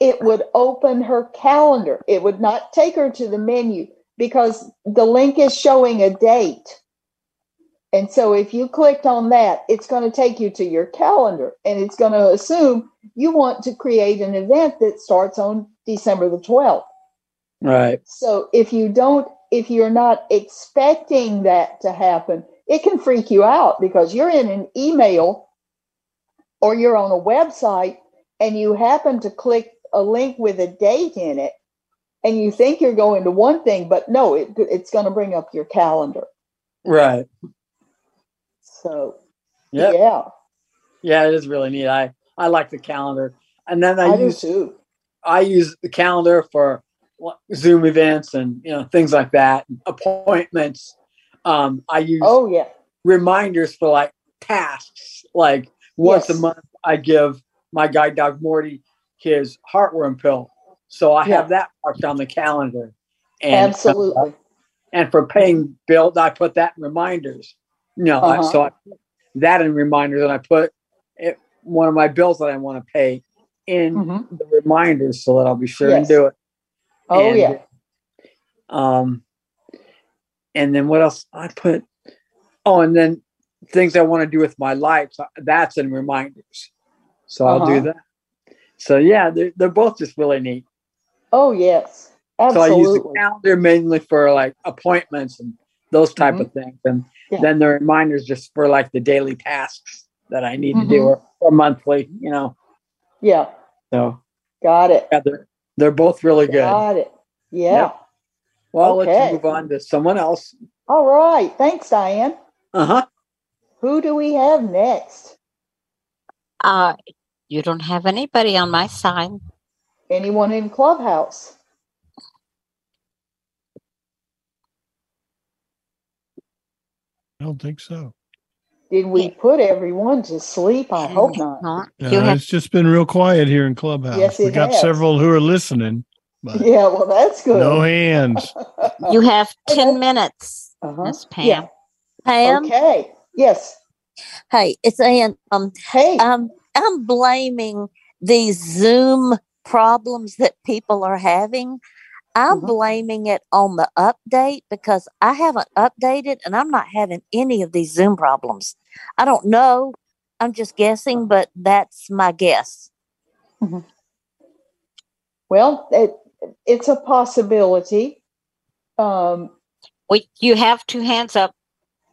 Speaker 2: it would open her calendar. It would not take her to the menu because the link is showing a date. And so if you clicked on that, it's going to take you to your calendar and it's going to assume you want to create an event that starts on December the 12th.
Speaker 8: Right.
Speaker 2: So if you don't, if you're not expecting that to happen, it can freak you out because you're in an email or you're on a website and you happen to click a link with a date in it and you think you're going to one thing, but no, it, it's going to bring up your calendar.
Speaker 8: Right.
Speaker 2: So,
Speaker 8: Yep.
Speaker 2: yeah,
Speaker 8: Yeah, it is really neat. I I like the calendar, and then I,
Speaker 2: I do
Speaker 8: use
Speaker 2: too.
Speaker 8: I use the calendar for Zoom events and you know things like that, appointments. Um, I use
Speaker 2: Oh, yeah.
Speaker 8: reminders for like tasks. Like once a month, I give my guide dog Morty his heartworm pill, so I
Speaker 2: Yeah.
Speaker 8: have that marked on the calendar. And
Speaker 2: Absolutely.
Speaker 8: and for paying bills, I put that in reminders. You know, I-
Speaker 2: Uh-huh.
Speaker 8: so I put that in reminders, and I put it, one of my bills that I want to pay in the reminders so that I'll be sure
Speaker 2: Mm-hmm. Yes.
Speaker 8: and do it.
Speaker 2: Oh,
Speaker 8: And,
Speaker 2: yeah.
Speaker 8: Um, and then what else I put? Oh, and then things I want to do with my life. so That's in reminders. So I'll do
Speaker 2: Uh-huh.
Speaker 8: that. So yeah, they're, they're both just really neat.
Speaker 2: Oh, yes.
Speaker 8: So I
Speaker 2: Absolutely.
Speaker 8: use the calendar mainly for like appointments and those type of things, and
Speaker 2: Mm-hmm. Yeah.
Speaker 8: then the reminders just for like the daily tasks that I need to do
Speaker 2: Mhm.
Speaker 8: or, or monthly. You know.
Speaker 2: Yeah.
Speaker 8: So
Speaker 2: got it.
Speaker 8: Yeah, they're, they're both really good.
Speaker 2: Got it. Yeah.
Speaker 8: Yep. Well, I'll let
Speaker 2: Okay.
Speaker 8: move on to someone else.
Speaker 2: All right. Thanks, Diane.
Speaker 8: Uh huh.
Speaker 2: Who do we have next?
Speaker 3: Uh, you don't have anybody on my side.
Speaker 2: Anyone in Clubhouse?
Speaker 7: I don't think so.
Speaker 2: Did we put everyone to sleep? I hope not.
Speaker 3: Not.
Speaker 7: No,
Speaker 3: You have
Speaker 7: it's just been real quiet here in Clubhouse.
Speaker 2: Yes,
Speaker 7: we got
Speaker 2: has.
Speaker 7: several who are listening, but <laughs>
Speaker 2: Yeah, well, that's good.
Speaker 7: no hands. <laughs>
Speaker 3: you have ten minutes,
Speaker 2: Uh-huh.
Speaker 3: Miss Pam.
Speaker 2: Yeah.
Speaker 15: Pam,
Speaker 2: Okay. Yes.
Speaker 15: hey, it's Ann. Um,
Speaker 2: Hey.
Speaker 15: um, I'm blaming these Zoom problems that people are having. I'm
Speaker 2: Mhm.
Speaker 15: blaming it on the update because I haven't updated and I'm not having any of these Zoom problems. I don't know. I'm just guessing, but that's my guess.
Speaker 2: Well, it, it's a possibility. Um,
Speaker 3: Wait, you have two hands up.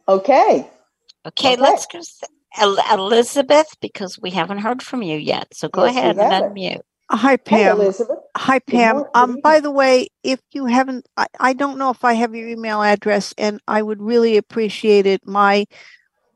Speaker 2: okay.
Speaker 3: Okay,
Speaker 2: Okay.
Speaker 3: let's go. Elizabeth, because we haven't heard from you yet. So go
Speaker 2: Yes, we
Speaker 3: ahead and unmute.
Speaker 16: Hi,
Speaker 2: Hey,
Speaker 16: Pam.
Speaker 2: Elizabeth.
Speaker 16: Hi, Pam.
Speaker 2: morning.
Speaker 16: Um, by the way, if you haven't, I, I don't know if I have your email address, and I would really appreciate it. My,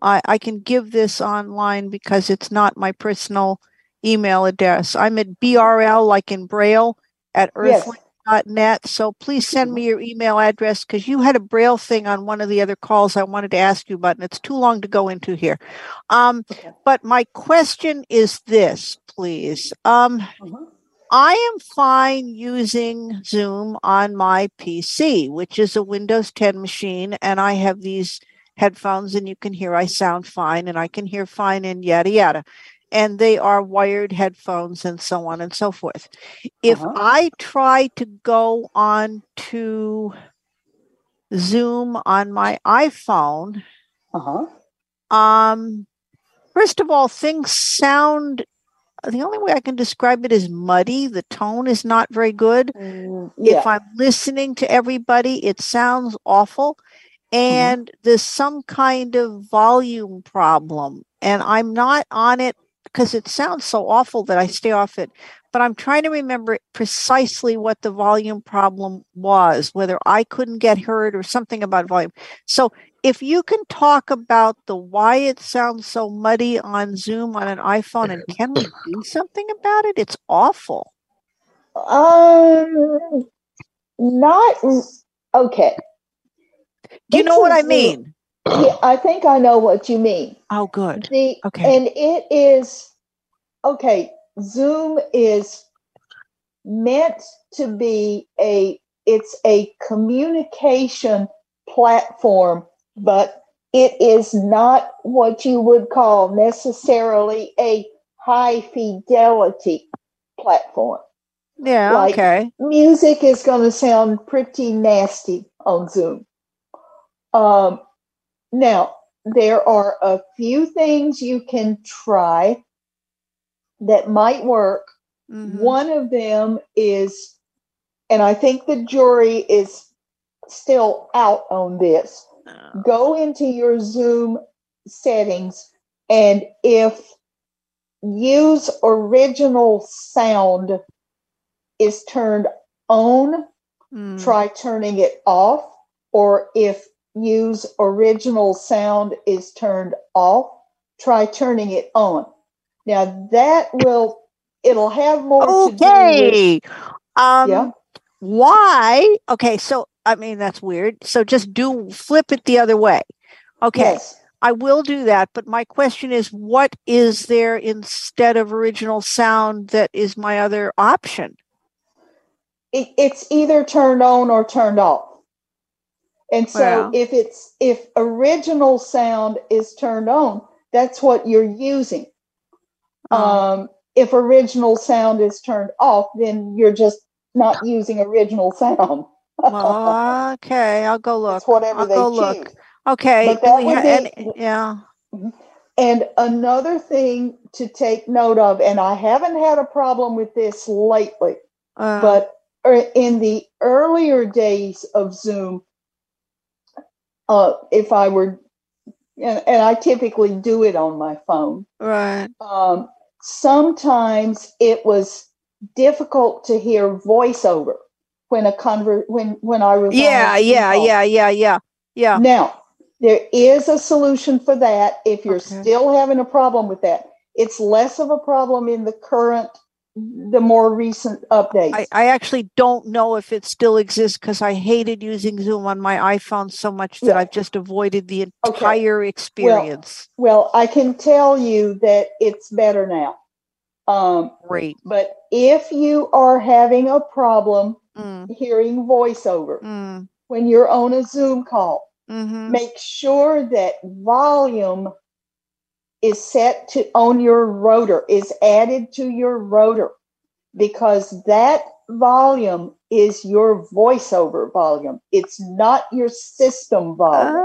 Speaker 16: I, I can give this online because it's not my personal email address. I'm at BRL, like in Braille, at
Speaker 2: Yes.
Speaker 16: earthlink.net. So please send me your email address because you had a Braille thing on one of the other calls I wanted to ask you about, and it's too long to go into here. Um,
Speaker 2: Okay.
Speaker 16: but my question is this, please. Um,
Speaker 2: Mhm.
Speaker 16: I am fine using Zoom on my PC, which is a Windows 10 machine, and I have these headphones, and you can hear I sound fine, and I can hear fine, and yada yada. And they are wired headphones, and so on and so forth. If
Speaker 2: Uh-huh.
Speaker 16: I try to go on to Zoom on my iPhone,
Speaker 2: Uh-huh.
Speaker 16: um, first of all, things sound. The only way I can describe it is muddy. The tone is not very good.
Speaker 2: Mm, yeah.
Speaker 16: If I'm listening to everybody, it sounds awful. And there's some kind of volume problem. And I'm not on it because it sounds so awful that I stay off it. But I'm trying to remember precisely what the volume problem was, whether I couldn't get heard or something about volume. So if you can talk about the why it sounds so muddy on Zoom on an iPhone and can we <coughs> do something about it? It's awful.
Speaker 2: Um, not okay.
Speaker 16: Do you know what I mean?
Speaker 2: Yeah, I think I know what you mean.
Speaker 16: Oh, good.
Speaker 2: The
Speaker 16: Okay.
Speaker 2: and it is okay. Zoom is meant to be a it's a communication platform, but it is not what you would call necessarily a high fidelity platform.
Speaker 16: Yeah,
Speaker 2: Like,
Speaker 16: okay.
Speaker 2: Music is going to sound pretty nasty on Zoom. Um, now, there are a few things you can try that might work.
Speaker 16: Mhm.
Speaker 2: One of them is, and I think the jury is still out on this. Go into your Zoom settings, and if use original sound is turned on,
Speaker 16: Mm.
Speaker 2: try turning it off. Or if use original sound is turned off, try turning it on. Now that will it'll have more to do
Speaker 16: Okay.
Speaker 2: with
Speaker 16: Um
Speaker 2: Yeah.
Speaker 16: why? Okay, so I mean that's weird. So just do flip it the other way. Okay.
Speaker 2: Yes.
Speaker 16: I will do that, but my question is what is there instead of original sound that is my other option?
Speaker 2: it, it's either turned on or turned off. And so
Speaker 16: Well.
Speaker 2: if it's if original sound is turned on, that's what you're using.
Speaker 16: Oh.
Speaker 2: Um, if original sound is turned off, then you're just not using original sound.
Speaker 16: Well, okay, I'll go look.
Speaker 2: It's whatever
Speaker 16: I'll
Speaker 2: they
Speaker 16: go
Speaker 2: choose.
Speaker 16: look. Okay.
Speaker 2: But that
Speaker 16: we
Speaker 2: would be-
Speaker 16: and- yeah.
Speaker 2: And another thing to take note of, and I haven't had a problem with this lately,
Speaker 16: Uh,
Speaker 2: but er- in the earlier days of Zoom, uh, if I were, and, and I typically do it on my phone,
Speaker 16: right.
Speaker 2: um, sometimes it was difficult to hear voiceover when a conver when when I was
Speaker 16: Yeah, yeah, yeah, yeah, yeah, yeah.
Speaker 2: Now, there is a solution for that if you're
Speaker 16: Okay.
Speaker 2: still having a problem with that. It's less of a problem in the current, the more recent updates.
Speaker 16: I, I actually don't know if it still exists because I hated using Zoom on my iPhone so much that
Speaker 2: Yeah.
Speaker 16: I've just avoided the entire
Speaker 2: well,
Speaker 16: experience.
Speaker 2: well, I can tell you that it's better now. Um,
Speaker 16: Great.
Speaker 2: but if you are having a problem
Speaker 16: Mm,
Speaker 2: hearing voiceover
Speaker 16: mm,
Speaker 2: when you're on a Zoom call,
Speaker 16: mhm.
Speaker 2: make sure that volume is set to on your rotor is added to your rotor because that volume is your voiceover volume it's not your system volume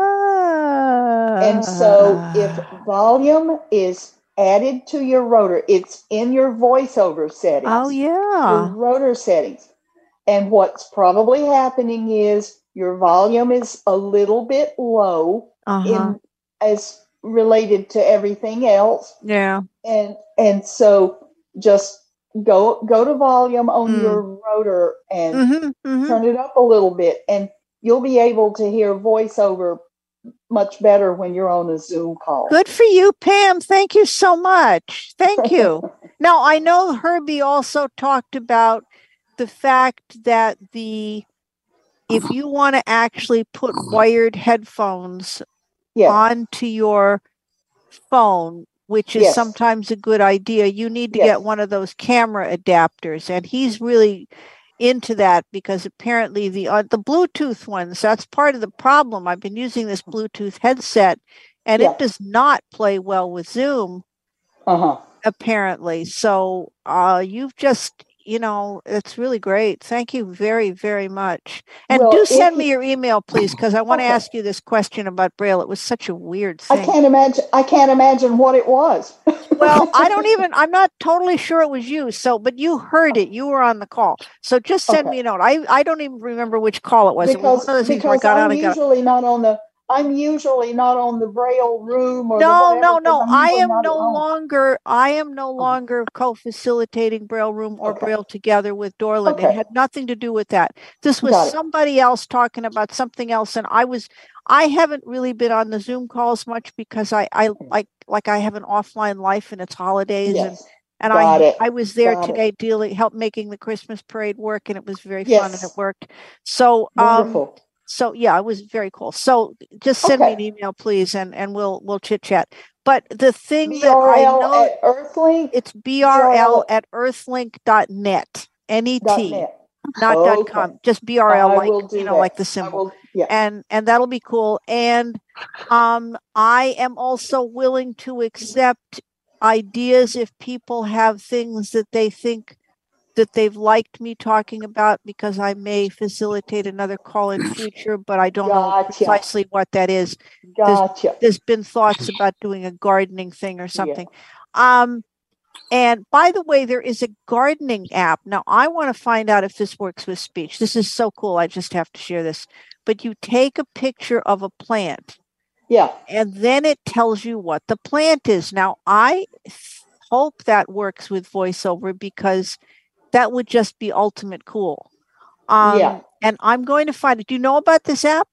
Speaker 2: and so if
Speaker 16: Ah.
Speaker 2: volume is added to your rotor it's in your voiceover settings
Speaker 16: Oh
Speaker 2: your
Speaker 16: yeah.
Speaker 2: rotor settings. And what's probably happening is your volume is a little bit low
Speaker 16: Uh-huh.
Speaker 2: in as related to everything else.
Speaker 16: Yeah.
Speaker 2: And and so just go go to volume on
Speaker 16: Mm.
Speaker 2: your rotor and
Speaker 16: Mhm, mhm.
Speaker 2: turn it up a little bit and you'll be able to hear voiceover much better when you're on a Zoom call.
Speaker 16: Good for you, Pam. Thank you so much. Thank you. <laughs> now, I know Herbie also talked about the fact that the if you want to actually put wired headphones
Speaker 2: Yeah.
Speaker 16: onto your phone, which is
Speaker 2: Yes.
Speaker 16: sometimes a good idea, you need to
Speaker 2: Yes.
Speaker 16: get one of those camera adapters. And he's really into that because apparently the uh, the Bluetooth ones, that's part of the problem. I've been using this Bluetooth headset and
Speaker 2: Yeah.
Speaker 16: it does not play well with Zoom
Speaker 2: Uh-huh.
Speaker 16: apparently. So uh you've just you know, it's really great. Thank you very, very much. And
Speaker 2: Well,
Speaker 16: do send me your email, please, because I <coughs> want to
Speaker 2: Okay.
Speaker 16: ask you this question about Braille. It was such a weird thing.
Speaker 2: I can't imagine I can't imagine what it was.
Speaker 16: well, I don't <laughs> even, I'm not totally sure it was you. So, but you heard it. You were on the call. So just send
Speaker 2: Okay.
Speaker 16: me a note. I, I don't even remember which call it was. it was
Speaker 2: because
Speaker 16: one of those things where I
Speaker 2: because
Speaker 16: got
Speaker 2: I'm
Speaker 16: on and got
Speaker 2: usually not on the I'm usually not on the Braille room or
Speaker 16: No, no, no. I am no
Speaker 2: at home.
Speaker 16: longer I am no longer co-facilitating Braille Room or
Speaker 2: Okay.
Speaker 16: Braille Together with Dorland. It had nothing to do with that. This was somebody else talking about something else and I was I haven't really been on the Zoom calls much because I I like like I have an offline life and it's holidays and
Speaker 2: Yes.
Speaker 16: and
Speaker 2: Got
Speaker 16: I
Speaker 2: it.
Speaker 16: I was there
Speaker 2: Got it.
Speaker 16: today dealing help making the Christmas parade work and it was very fun and it worked. So um
Speaker 2: Wonderful.
Speaker 16: So yeah, it was very cool. So just send me an email, please, and and we'll we'll chit chat. But the thing that I know
Speaker 2: at Earthlink
Speaker 16: it's BRL at earthlink.net. N-E-T, not dot com. Just BRL like you know,
Speaker 2: that.
Speaker 16: like the symbol.
Speaker 2: will yeah.
Speaker 16: And and that'll be cool. And um I am also willing to accept ideas if people have things that they think that they've liked me talking about because I may facilitate another call in <clears throat> future, but I don't know precisely what that is. There's,
Speaker 2: Gotcha.
Speaker 16: there's been thoughts <clears throat> about doing a gardening thing or something. Um, and by the way, there is a gardening app. Now, I want to find out if this works with speech. This is so cool. I just have to share this. But you take a picture of a plant
Speaker 2: Yeah.
Speaker 16: and then it tells you what the plant is. Now, I hope that works with voiceover because that would just be ultimate cool. Um,
Speaker 2: Yeah.
Speaker 16: And I'm going to find it. Do you know about this app?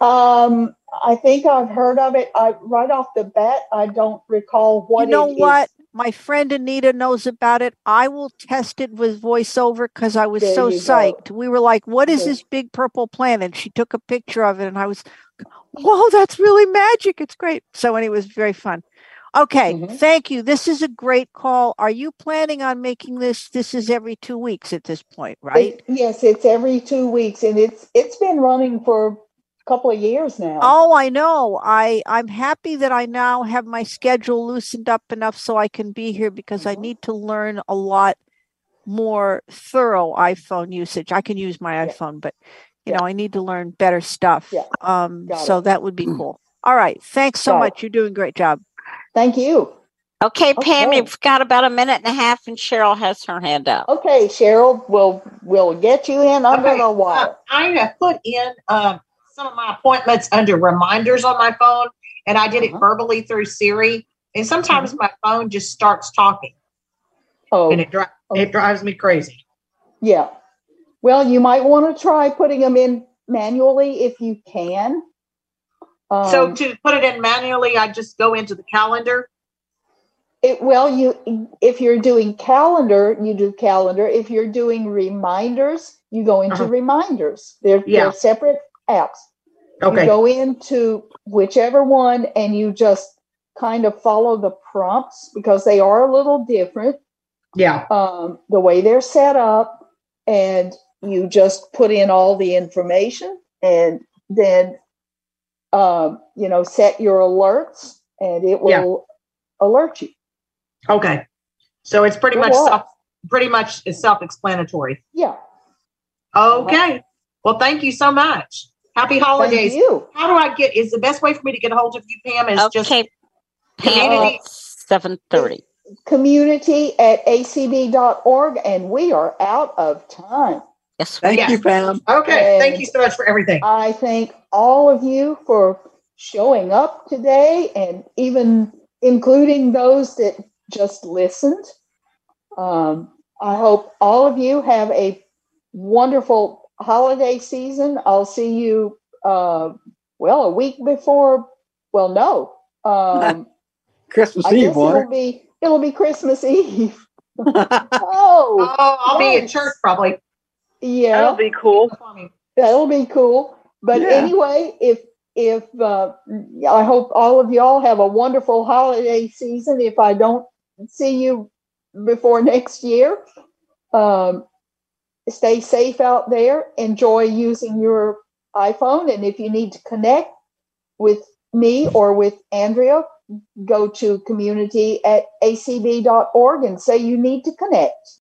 Speaker 2: Um I think I've heard of it. I right off the bat I don't recall what
Speaker 16: you know
Speaker 2: it is.
Speaker 16: what? My friend Anita knows about it. I will test it with voiceover because I was
Speaker 2: There
Speaker 16: so
Speaker 2: you go.
Speaker 16: psyched. We were like, what is
Speaker 2: There.
Speaker 16: this big purple planet?" She took a picture of it and I was, whoa, that's really magic. It's great. So, anyway, it was very fun. Okay,
Speaker 2: Mhm.
Speaker 16: thank you. This is a great call. Are you planning on making this? This is every two weeks at this point, right?
Speaker 2: It- yes, it's every two weeks and it's it's been running for a couple of years now.
Speaker 16: Oh, I know. I I'm happy that I now have my schedule loosened up enough so I can be here because I
Speaker 2: Mhm.
Speaker 16: need to learn a lot more thorough iPhone usage. I can use my
Speaker 2: Yeah.
Speaker 16: iPhone, but you
Speaker 2: Yeah.
Speaker 16: know, I need to learn better stuff.
Speaker 2: Yeah.
Speaker 16: Um
Speaker 2: Got
Speaker 16: so
Speaker 2: it.
Speaker 16: that would be cool. All right. Thanks so
Speaker 2: Got it.
Speaker 16: much. You're doing a great job.
Speaker 2: Thank you.
Speaker 3: Okay, Pam,
Speaker 2: Okay.
Speaker 3: you've got about a minute and a half, and Cheryl has her hand up.
Speaker 2: Okay, Cheryl, we'll we'll get you in under
Speaker 11: Okay,
Speaker 2: the
Speaker 11: uh,
Speaker 2: wire.
Speaker 11: I have put in um, some of my appointments under reminders on my phone, and I did it
Speaker 2: Uh-huh.
Speaker 11: verbally through Siri. and sometimes my phone just starts talking.
Speaker 2: Oh,
Speaker 11: and it dri- it drives me crazy.
Speaker 2: Yeah. Well, you might want to try putting them in manually if you can.
Speaker 11: So
Speaker 2: Um,
Speaker 11: to put it in manually, I just go into the calendar.
Speaker 2: It, well, you if you're doing calendar, you do calendar. If you're doing reminders, you go into
Speaker 11: Uh-huh.
Speaker 2: reminders. They're,
Speaker 11: Yeah.
Speaker 2: they're separate apps.
Speaker 11: Okay.
Speaker 2: You go into whichever one and you just kind of follow the prompts because they are a little different.
Speaker 11: Yeah.
Speaker 2: Um, the way they're set up, and you just put in all the information and then um, you know set your alerts and it
Speaker 11: Yeah.
Speaker 2: will alert you.
Speaker 11: Okay. So it's pretty
Speaker 2: Good
Speaker 11: much self, pretty much is self-explanatory.
Speaker 2: Yeah.
Speaker 11: Okay. Well, thank you so much. Happy holidays.
Speaker 2: you.
Speaker 11: How do I get? Is the best way for me to get a hold of you, Pam? Is just
Speaker 3: Okay. Pam,
Speaker 11: community.
Speaker 3: seven thirty.
Speaker 2: community at acb.org and we are out of time.
Speaker 3: Yes.
Speaker 8: Thank
Speaker 11: Yes.
Speaker 8: you, Pam.
Speaker 11: Okay. Thank you so much for everything.
Speaker 2: I thank all of you for showing up today and even including those that just listened. Um, I hope all of you have a wonderful holiday season. I'll see you, uh, well, a week before. Well, no. Um, <laughs>
Speaker 8: Christmas
Speaker 2: I
Speaker 8: Eve, boy.
Speaker 2: it'll be it'll be Christmas Eve. <laughs> oh,
Speaker 11: Oh, I'll be at
Speaker 2: yes.
Speaker 11: church probably.
Speaker 2: Yeah,
Speaker 6: That'll be cool.
Speaker 2: that'll be cool. But
Speaker 8: Yeah.
Speaker 2: anyway, if if uh, I hope all of y'all have a wonderful holiday season. If I don't see you before next year, um, stay safe out there. Enjoy using your iPhone, and if you need to connect with me or with Andrea, go to community at acb.org and say you need to connect.